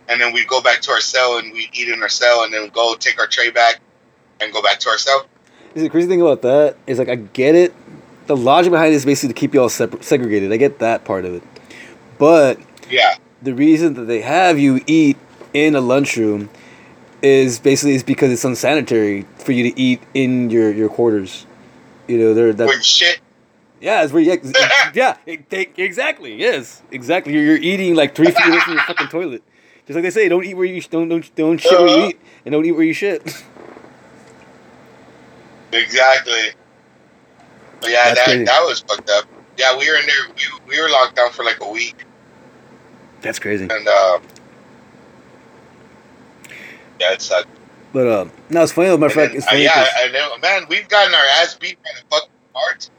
and then we'd go back to our cell and we'd eat in our cell, and then go take our tray back and go back to our cell. See, the crazy thing about that is like I get it. The logic behind it is basically to keep you all separ- segregated. I get that part of it, but Yeah, the reason that they have you eat in a lunchroom is basically is because it's unsanitary for you to eat in your your quarters. You know, they're that. when shit. Yeah, it's where you, [laughs] yeah, it, exactly. Yes, exactly. You're, you're eating like three feet away from your fucking toilet. Just like they say, don't eat where you don't don't don't shit where you Uh-huh. eat, and don't eat where you shit. [laughs] Exactly. But yeah, That's that crazy. that was fucked up. Yeah, we were in there. We, we were locked down for like a week, That's crazy. and uh, yeah, it sucked. But um, no, it's funny. though, Matter of And fact, then, it's uh, funny. yeah, 'cause- I know, man. We've gotten our ass beat by the fucking guards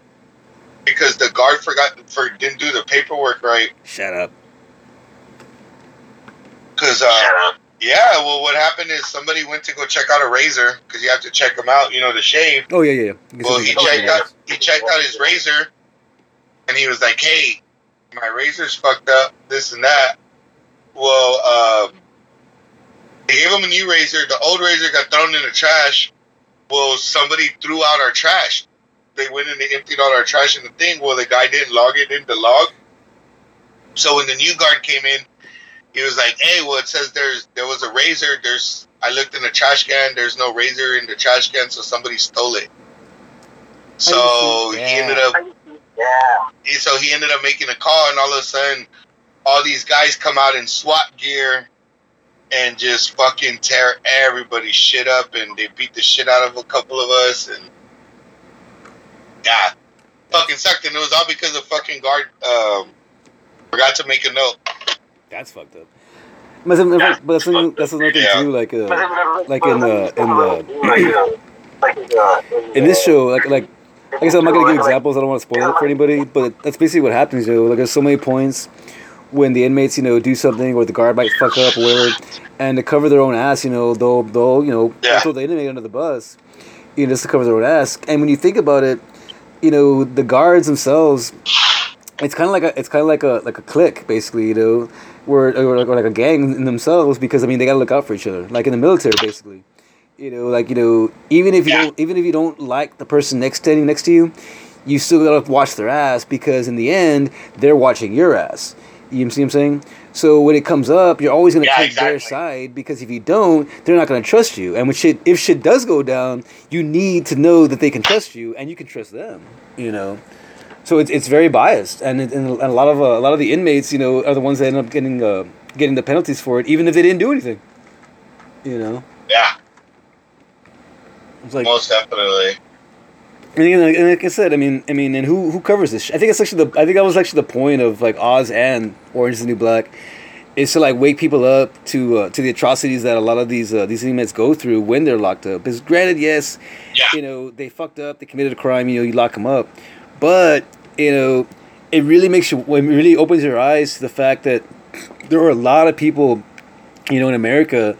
because the guard forgot for didn't do the paperwork right. Shut up. Because uh, yeah, well, what happened is somebody went to go check out a razor because you have to check them out, you know, to shave. Oh yeah, yeah. yeah. Well, he checked out he checked out his razor, and he was like, "Hey, my razor's fucked up. This and that." Well, um, they gave him a new razor. The old razor got thrown in the trash. Well, somebody threw out our trash. They went in and they emptied all our trash in the thing. Well, the guy didn't log it in the log. So when the new guard came in, he was like, "Hey, well, it says there's there was a razor. There's I looked in the trash can. There's no razor in the trash can, so somebody stole it." So see he ended up. Yeah. he- So he ended up making a call, and all of a sudden, all these guys come out in SWAT gear and just fucking tear everybody's shit up, and they beat the shit out of a couple of us, and yeah, fucking sucked. And it was all because of fucking guard. Um, forgot to make a note. That's fucked up. But that's, but that's, another- that's another thing Yeah. too. Like, uh, Like Like in the- in the in this show, like, like, like I said, I'm not gonna give examples. I don't want to spoil it for anybody. But that's basically what happens. You know, like there's so many points when the inmates, you know, do something or the guard might fuck up or whatever, and to cover their own ass, you know, they'll, they'll, you know, Yeah. throw the inmate under the bus, you know, just to cover their own ass. And when you think about it, you know, the guards themselves, it's kind of like a, it's kind of like a, like a clique, basically, you know, where or like, or like a gang in themselves because I mean they gotta look out for each other, like in the military, basically. You know, like you know, even if you Yeah. don't, even if you don't like the person next standing next to you, you still gotta watch their ass because in the end they're watching your ass. You see what I'm saying? So when it comes up, you're always gonna Yeah, take their side because if you don't, they're not gonna trust you. And when shit, if shit does go down, you need to know that they can trust you and you can trust them. You know. So it's, it's very biased, and, it, and a lot of uh, a lot of the inmates, you know, are the ones that end up getting uh, getting the penalties for it, even if they didn't do anything. You know, Yeah, it's like most definitely. And, again, like, and like I said, I mean, I mean, and who who covers this? I think it's actually the I think that was actually the point of like Oz and Orange is the New Black, is to like wake people up to uh, to the atrocities that a lot of these uh, these inmates go through when they're locked up. Because granted, yes, Yeah. you know they fucked up, they committed a crime, you know, you lock them up, but you know, it really makes you, it really opens your eyes to the fact that there are a lot of people, you know, in America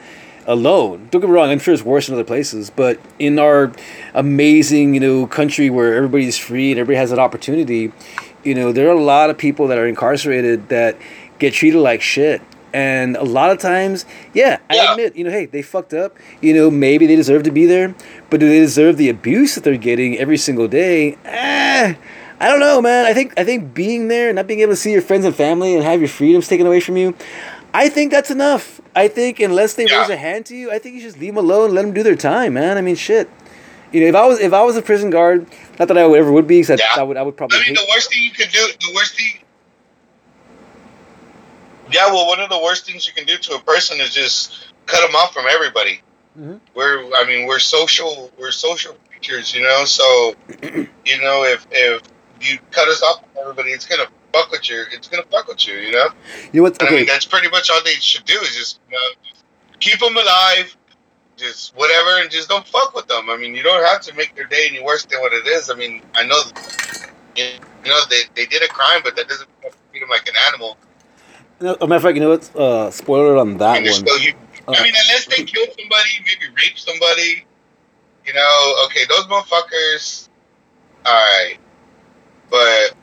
alone. Don't get me wrong, I'm sure it's worse in other places, but in our amazing, you know, country where everybody's free and everybody has an opportunity, you know, there are a lot of people that are incarcerated that get treated like shit. And a lot of times, yeah, I Yeah. admit, you know, hey, they fucked up. You know, maybe they deserve to be there, but do they deserve the abuse that they're getting every single day? Eh, I don't know, man. I think I think being there, and not being able to see your friends and family, and have your freedoms taken away from you, I think that's enough. I think unless they Yeah. raise a hand to you, I think you just leave them alone, let them do their time, man. I mean, shit. You know, if I was if I was a prison guard, not that I would ever would be, because Yeah. I, would I would probably I mean, the worst thing you could do, the worst thing. Yeah, well, one of the worst things you can do to a person is just cut them off from everybody. Mhm. We're, I mean, we're social, we're social creatures, you know. So, [clears throat] you know, if if you cut us off from everybody, it's gonna fuck with you. It's gonna fuck with you, you know. You know what? And I mean, Okay, that's pretty much all they should do is just, you know, keep them alive, just whatever, and just don't fuck with them. I mean, you don't have to make their day any worse than what it is. I mean, I know, you know, they, they did a crime, but that doesn't you treat them like an animal. no, a matter of fact, you know what? Uh, spoiler on I that mean, one. still. Uh, I mean, unless they kill somebody, maybe rape somebody, You know, okay, those motherfuckers. All right, but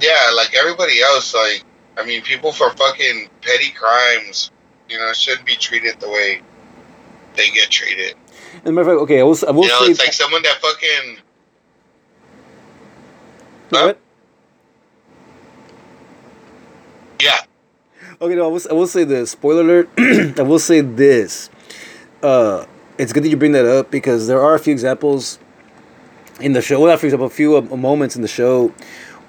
yeah, like everybody else, like I mean, people for fucking petty crimes, you know, shouldn't be treated the way they get treated. As a matter of fact, okay, I will, I will You know, say. it's like someone that fucking what? yeah, Okay, no, I will, I will say this. Spoiler alert. [clears throat] I will say this. Uh, it's good that you bring that up because there are a few examples in the show. Well, for example, a few uh, moments in the show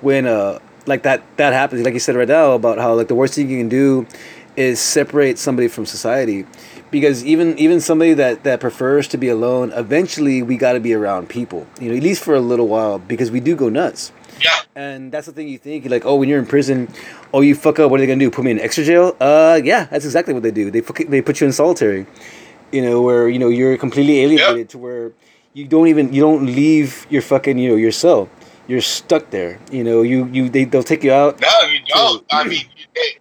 when, uh, like that that happens. Like you said right now about how like the worst thing you can do is separate somebody from society, because even even somebody that that prefers to be alone, eventually we got to be around people. You know, at least for a little while because we do go nuts. yeah, And that's the thing you think, like, oh, when you're in prison, oh, you fuck up, what are they gonna do? Put me in extra jail? Uh, yeah, that's exactly what they do. They fuck, they put you in solitary, you know, where you know you're completely alienated to where you don't even you don't leave your fucking you know your cell. You're stuck there. You know, you you they they'll take you out. no, you don't. I mean, it,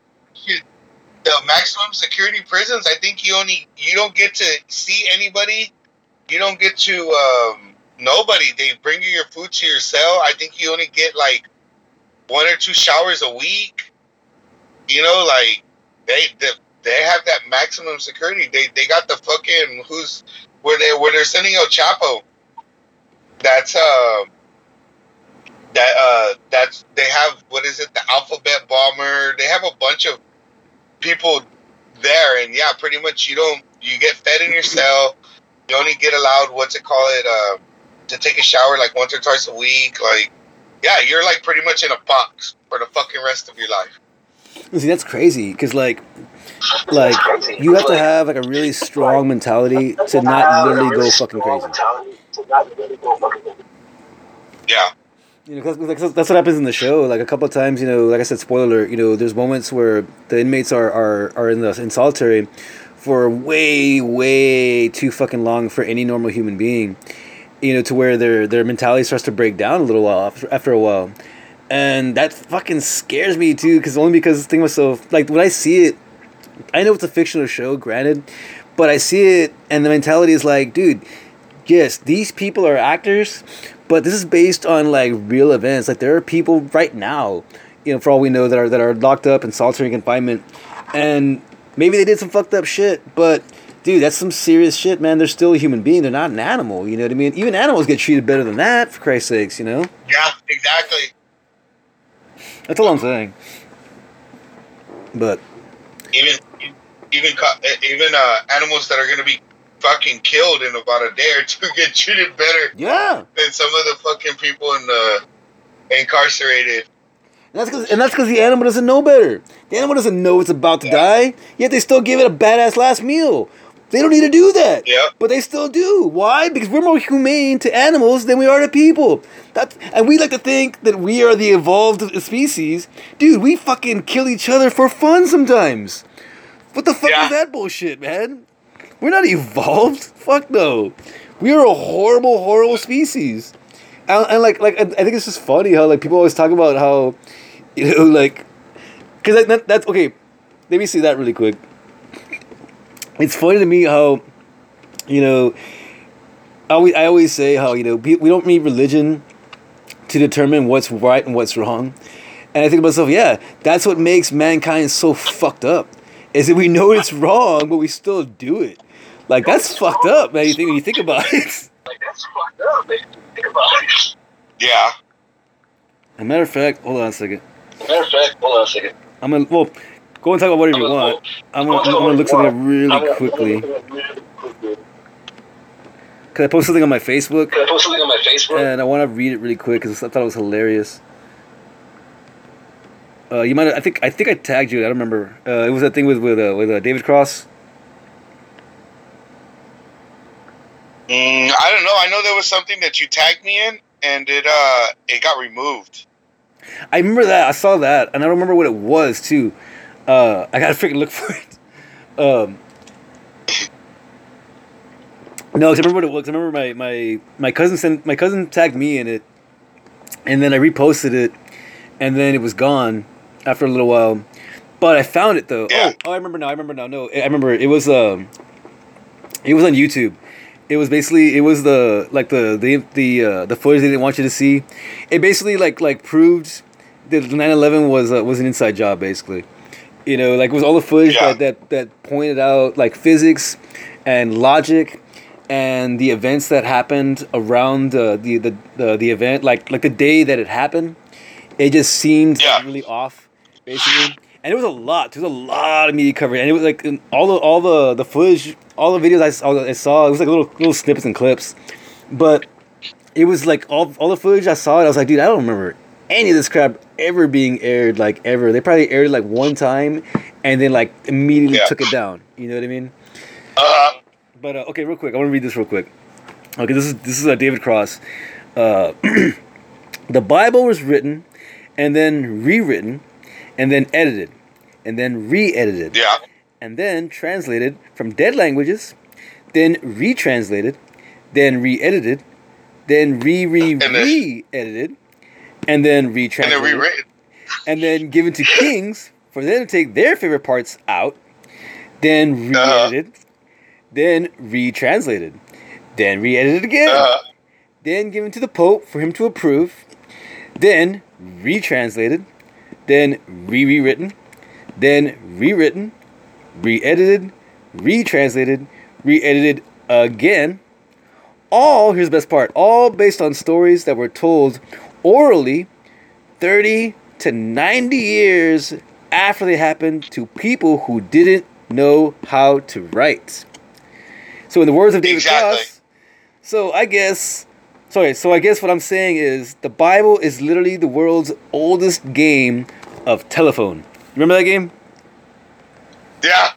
the maximum security prisons. I think you only you don't get to see anybody. You don't get to um, nobody. They bring you your food to your cell. I think you only get like one or two showers a week. You know, like they they, they have that maximum security. They they got the fucking who's where they where they're sending El Chapo. That's uh that uh that's they have what is it? The alphabet bomber. They have a bunch of people there. And yeah pretty much you don't you get fed in your cell. You only get allowed what's it call it uh to take a shower like once or twice a week. Like yeah you're like pretty much in a box for the fucking rest of your life. See, that's crazy because like like you have to have like a really strong mentality to not literally go fucking crazy. yeah You know, 'cause- that's what happens in the show. Like a couple of times, you know, like I said, spoiler alert. You know, there's moments where the inmates are are, are in the in solitary for way way too fucking long for any normal human being. You know, to where their their mentality starts to break down a little while after, a while, and that fucking scares me too. Because only because was so like when I see it, I know it's a fictional show, granted, but I see it and the mentality is like, dude, yes, these people are actors, but this is based on like real events. Like there are people right now, you know, for all we know, that are that are locked up in solitary confinement, and maybe they did some fucked up shit, but dude, that's some serious shit, man. They're still a human being. They're not an animal. You know what I mean? Even animals get treated better than that, for Christ's sakes. You know, yeah exactly that's all I'm saying. But even even even uh animals that are gonna be fucking killed in about a day or two [laughs] get treated better yeah, than some of the fucking people in the incarcerated. And that's because and that's because the animal doesn't know better. The animal doesn't know it's about to die, yet they still give it a badass last meal. They don't need to do that. Yep. But they still do. Why? Because we're more humane to animals than we are to people. That's and we like to think that we are the evolved species. Dude, we fucking kill each other for fun sometimes. What the fuck Yeah. is that bullshit, man? We're not evolved. [laughs] Fuck no. We are a horrible, horrible species. And, and like, like I think it's just funny how like people always talk about how, you know, [laughs] like, because that, that, that's okay. Let me see that really quick. It's funny to me how, you know, I always, I always say how you know we we don't need religion to determine what's right and what's wrong, and I think to myself, yeah, that's what makes mankind so fucked up, is that we know it's wrong but we still do it. Like that's fucked up, man. You think when you think about it. Like, that's fucked up. man. Think about it. Yeah. As a matter of fact, hold on a second. As a Matter of fact, hold on a second. I'm gonna well, go and talk about whatever you I'm gonna- want. I'm gonna, I'm gonna look something up really quickly. Cause I posted something on my Facebook Can I post something on my Facebook? and I want to read it really quick because I thought it was hilarious. Uh, you might I think I think I tagged you. I don't remember. Uh, it was that thing with with uh, with uh, David Cross. Mm, I don't know. I know there was something that you tagged me in, and it uh it got removed. I remember that. I saw that, and I don't remember what it was too. Uh, I gotta freaking look [laughs] for it. Um, no, I remember what it was. I remember my, my my cousin sent my cousin tagged me in it, and then I reposted it, and then it was gone after a little while. But I found it though. Yeah. Oh, oh, I remember now. I remember now. No, I remember it was um, it was on YouTube, It was basically it was the like the the the uh, the footage they didn't want you to see. It basically like like proved that 9/11 was uh, was an inside job basically. You know, like it was all the footage Yeah. that, that that pointed out like physics and logic and the events that happened around uh, the, the the the event like like the day that it happened. It just seemed Yeah. really off basically. And it was a lot. There was a lot of media coverage, and it was like all the all the the footage, all the videos I saw, I saw it was like little little snippets and clips, but it was like all all the footage I saw. It, I was like, dude, I don't remember any of this crap ever being aired like ever. They probably aired it like one time, and then like immediately Yeah. took it down. You know what I mean? Uh, But uh, okay, real quick, I want to read this real quick. Okay, this is this is uh, David Cross. Uh, [clears throat] the Bible was written, and then rewritten, and then edited, and then re-edited, yeah. and then translated from dead languages, then retranslated, then re-edited, then re re re edited, and then retranslated. And then rewritten. and then given to kings for them to take their favorite parts out, then Uh-huh. re-edited, then retranslated, then re-edited again, Uh, then given to the Pope for him to approve, then retranslated, then re-rewritten, then rewritten, re-edited, retranslated, re-edited again. All here's the best part. All based on stories that were told orally 30 to 90 years after they happened to people who didn't know how to write. So in the words of David Exactly. Cross, so I guess sorry, so I guess what I'm saying is the Bible is literally the world's oldest game of telephone. Remember that game? yeah.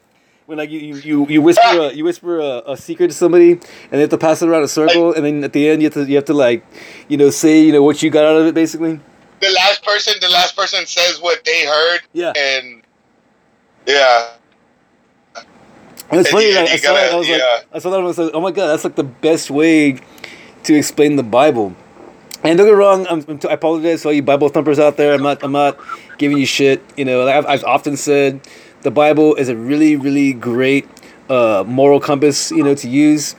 When like you you, you, whisper a, you whisper a, a secret to somebody and they have to pass it around a circle and then at the end you have to you have to like you know say you know what you got out of it basically. The last person, the last person says what they heard. Yeah. And yeah. And it's And funny. you- Like, you I saw that. I was yeah. like, I saw that. and I was like, oh my god, that's like the best way to explain the Bible. And don't get wrong. I'm, I'm t- I apologize to all you Bible thumpers out there. I'm not. I'm not giving you shit. You know, like I've, I've often said, the Bible is a really, really great uh, moral compass. You know, to use.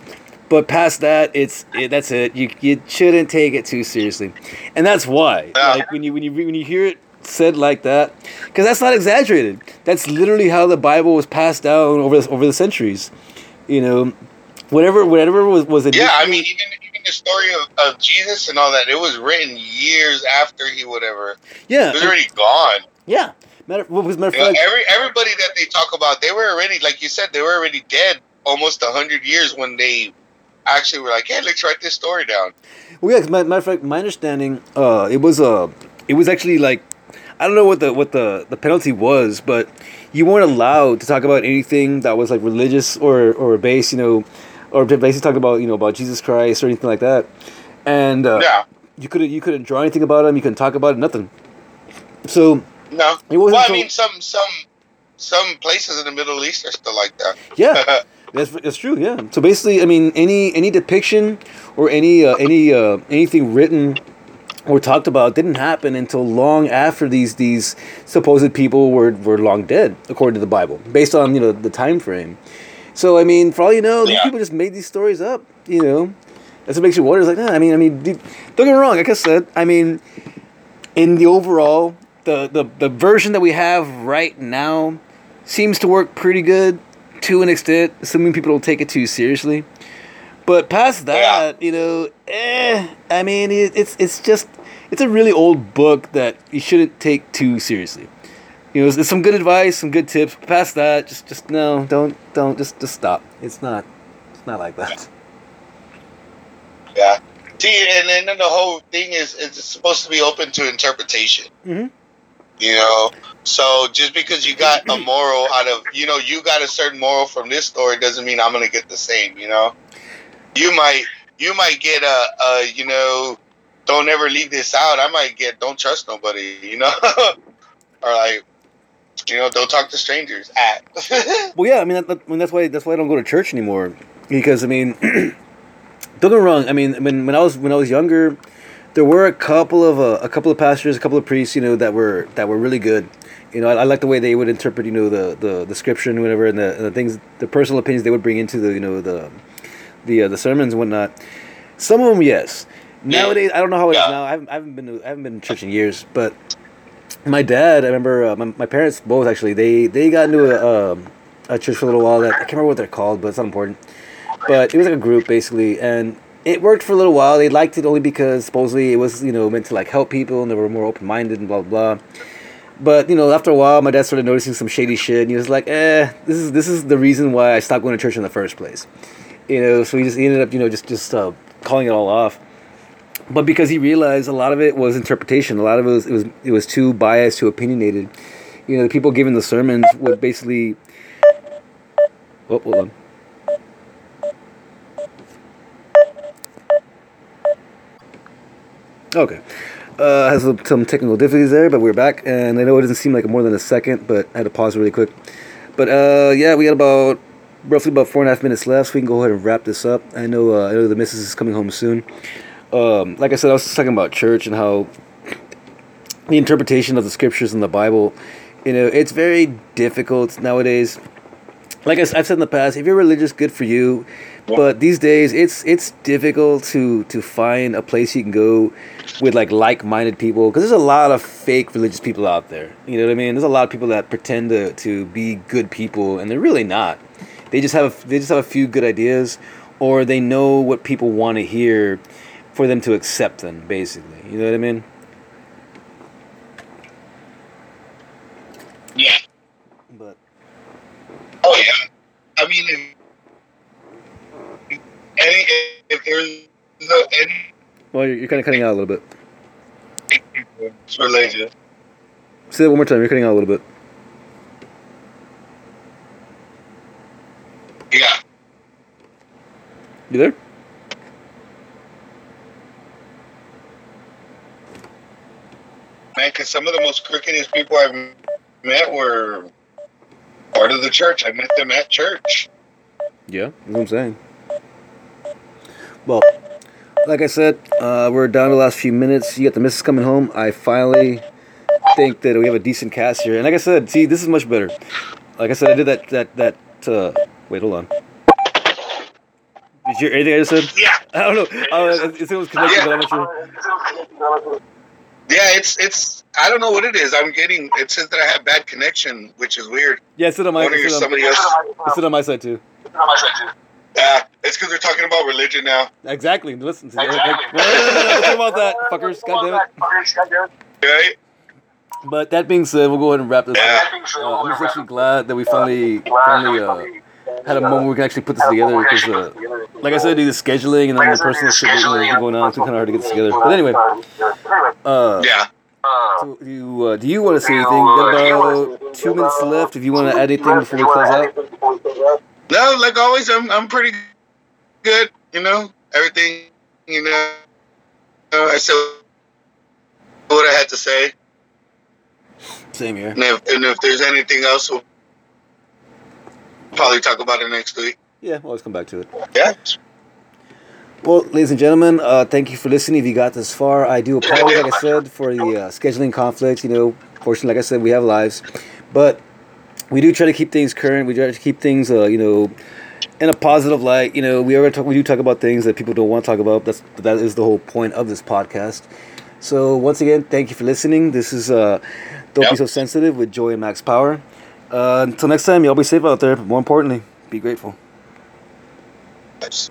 But past that, it's it, that's it. You you shouldn't take it too seriously, and that's why. Like when you when you when you hear it said like that, because that's not exaggerated. That's literally how the Bible was passed down over the, over the centuries. You know, whatever whatever was was Yeah, I mean, even the story of, of Jesus and all that, it was written years after he whatever. yeah, It was already gone. yeah. Matter what was matter You of know, fact, every everybody that they talk about, they were already like you said, they were already dead almost a hundred years when they actually were like, "Hey, let's write this story down." Well, yeah, matter of fact, my understanding, uh, it was uh, it was actually like, I don't know what the what the the penalty was, but you weren't allowed to talk about anything that was like religious or or based, you know, or basically talking about you know about Jesus Christ or anything like that, and uh, Yeah, you couldn't you couldn't draw anything about him, you couldn't talk about it, nothing. So no. Well, I so- mean, some some some places in the Middle East are still like that. yeah, [laughs] That's that's true. Yeah. So basically, I mean, any any depiction or any uh, any uh, anything written or talked about didn't happen until long after these these supposed people were were long dead, according to the Bible, based on you know the time frame. So I mean, for all you know, these Yeah. people just made these stories up. You know, that's what makes you wonder. It's like, nah, I mean, I mean, dude, don't get me wrong. Like I said, I mean, in the overall, the the the version that we have right now seems to work pretty good to an extent, assuming people don't take it too seriously. But past that, you know, eh, I mean, it, it's it's just it's a really old book that you shouldn't take too seriously. You know, there's some good advice, some good tips. Past that, just just no, don't don't just just stop. It's not it's not like that. Yeah. See, and then the whole thing is it's supposed to be open to interpretation. Mhm. You know, so just because you got a moral out of, you know, you got a certain moral from this story doesn't mean I'm gonna get the same. You know, you might you might get a, a you know, don't ever leave this out. I might get don't trust nobody. You know, [laughs] or like, you know, don't talk to strangers. At [laughs] Well, yeah, I mean, that, I mean that's why that's why I don't go to church anymore because I mean, [clears throat] don't get me wrong. I mean, when when I was when I was younger, there were a couple of uh, a couple of pastors, a couple of priests, you know, that were that were really good. You know, I, I like the way they would interpret, you know, the the, the scripture and whatever, and the, and the things, the personal opinions they would bring into the, you know, the the uh, the sermons and whatnot. Some of them, yes. Nowadays, I don't know how it is Yeah. now. I haven't, I haven't been to, I haven't been to church in years, but my dad, I remember uh, my, my parents both actually they they got into a um, a church for a little while. That I can't remember what they're called, but it's not important. But it was like a group basically, and it worked for a little while. They liked it only because supposedly it was you know meant to like help people and they were more open minded and blah blah. blah. But you know, after a while, my dad started noticing some shady shit, and he was like, "Eh, this is this is the reason why I stopped going to church in the first place." You know, so he just he ended up you know just just uh, calling it all off. But because he realized a lot of it was interpretation, a lot of it was it was it was too biased, too opinionated. You know, the people giving the sermons would basically. Oh, hold on. Okay. Uh, has some, technical difficulties there, but we're back, and I know it doesn't seem like more than a second, but I had to pause really quick. But uh, yeah, we got about roughly about four and a half minutes left, so we can go ahead and wrap this up. I know uh, I know the missus is coming home soon. Um, like I said, I was talking about church and how the interpretation of the scriptures in the Bible, you know, it's very difficult nowadays. Like I, have said in the past, if you're religious, good for you. But these days, it's it's difficult to to find a place you can go with like like-minded people because there's a lot of fake religious people out there. You know what I mean? There's a lot of people that pretend to, to be good people and they're really not. They just have they just have a few good ideas, or they know what people want to hear for them to accept them. Basically, you know what I mean? Yeah. But Oh yeah. I mean, if, any if there's no, any well, you're, you're kind of cutting out a little bit. it's religious. Say it one more time. You're cutting out a little bit. Yeah. You there? Man, because some of the most crookedest people I've met were part of the church. I met them at church. Yeah, that's what I'm saying. Well, like I said, uh, we're down to the last few minutes. You got the missus coming home. I finally think that we have a decent cast here. And like I said, see, this is much better. Like I said, I did that that that. Uh, wait, hold on. Did you hear anything I just said? Yeah. I don't know. Uh, it, it was connected, but I'm not sure. Yeah, it's it's. I don't know what it is. I'm getting. It says that I have bad connection, which is weird. Yeah, it said on my. Wonder It if said on, somebody else. it said on my side too. Yeah, it's because they're talking about religion now, Exactly. Listen to Exactly. No, no, no, talk about that, fuckers. God damn it. right? But that being said, we'll go ahead and wrap this Yeah. up. Uh, I'm just actually glad that we finally, finally uh, had a moment where we can actually put this together because, uh, like I said, do the scheduling and then the personal shit that you know, has been going on, it's kind of hard to get this together. But anyway, uh, Yeah. so you, uh, do you want to say anything? About two minutes left. If you want to add anything before we close out. No, like always, I'm I'm pretty good. You know, everything. You know, I said what I had to say, Same here. and if and if there's anything else, we'll probably talk about it next week. Yeah, we'll always come back to it. Yeah. Well, ladies and gentlemen, uh, thank you for listening. If you got this far, I do apologize, like I said, for the uh, scheduling conflicts. You know, fortunately, like I said, we have lives, but we do try to keep things current. We try to keep things, uh, you know, in a positive light. You know, we ever talk, we do talk about things that people don't want to talk about. That's that is the whole point of this podcast. So once again, thank you for listening. This is uh, don't be so sensitive with Joy and Max Power. Uh, until next time, y'all be safe out there. But more importantly, be grateful. Yes.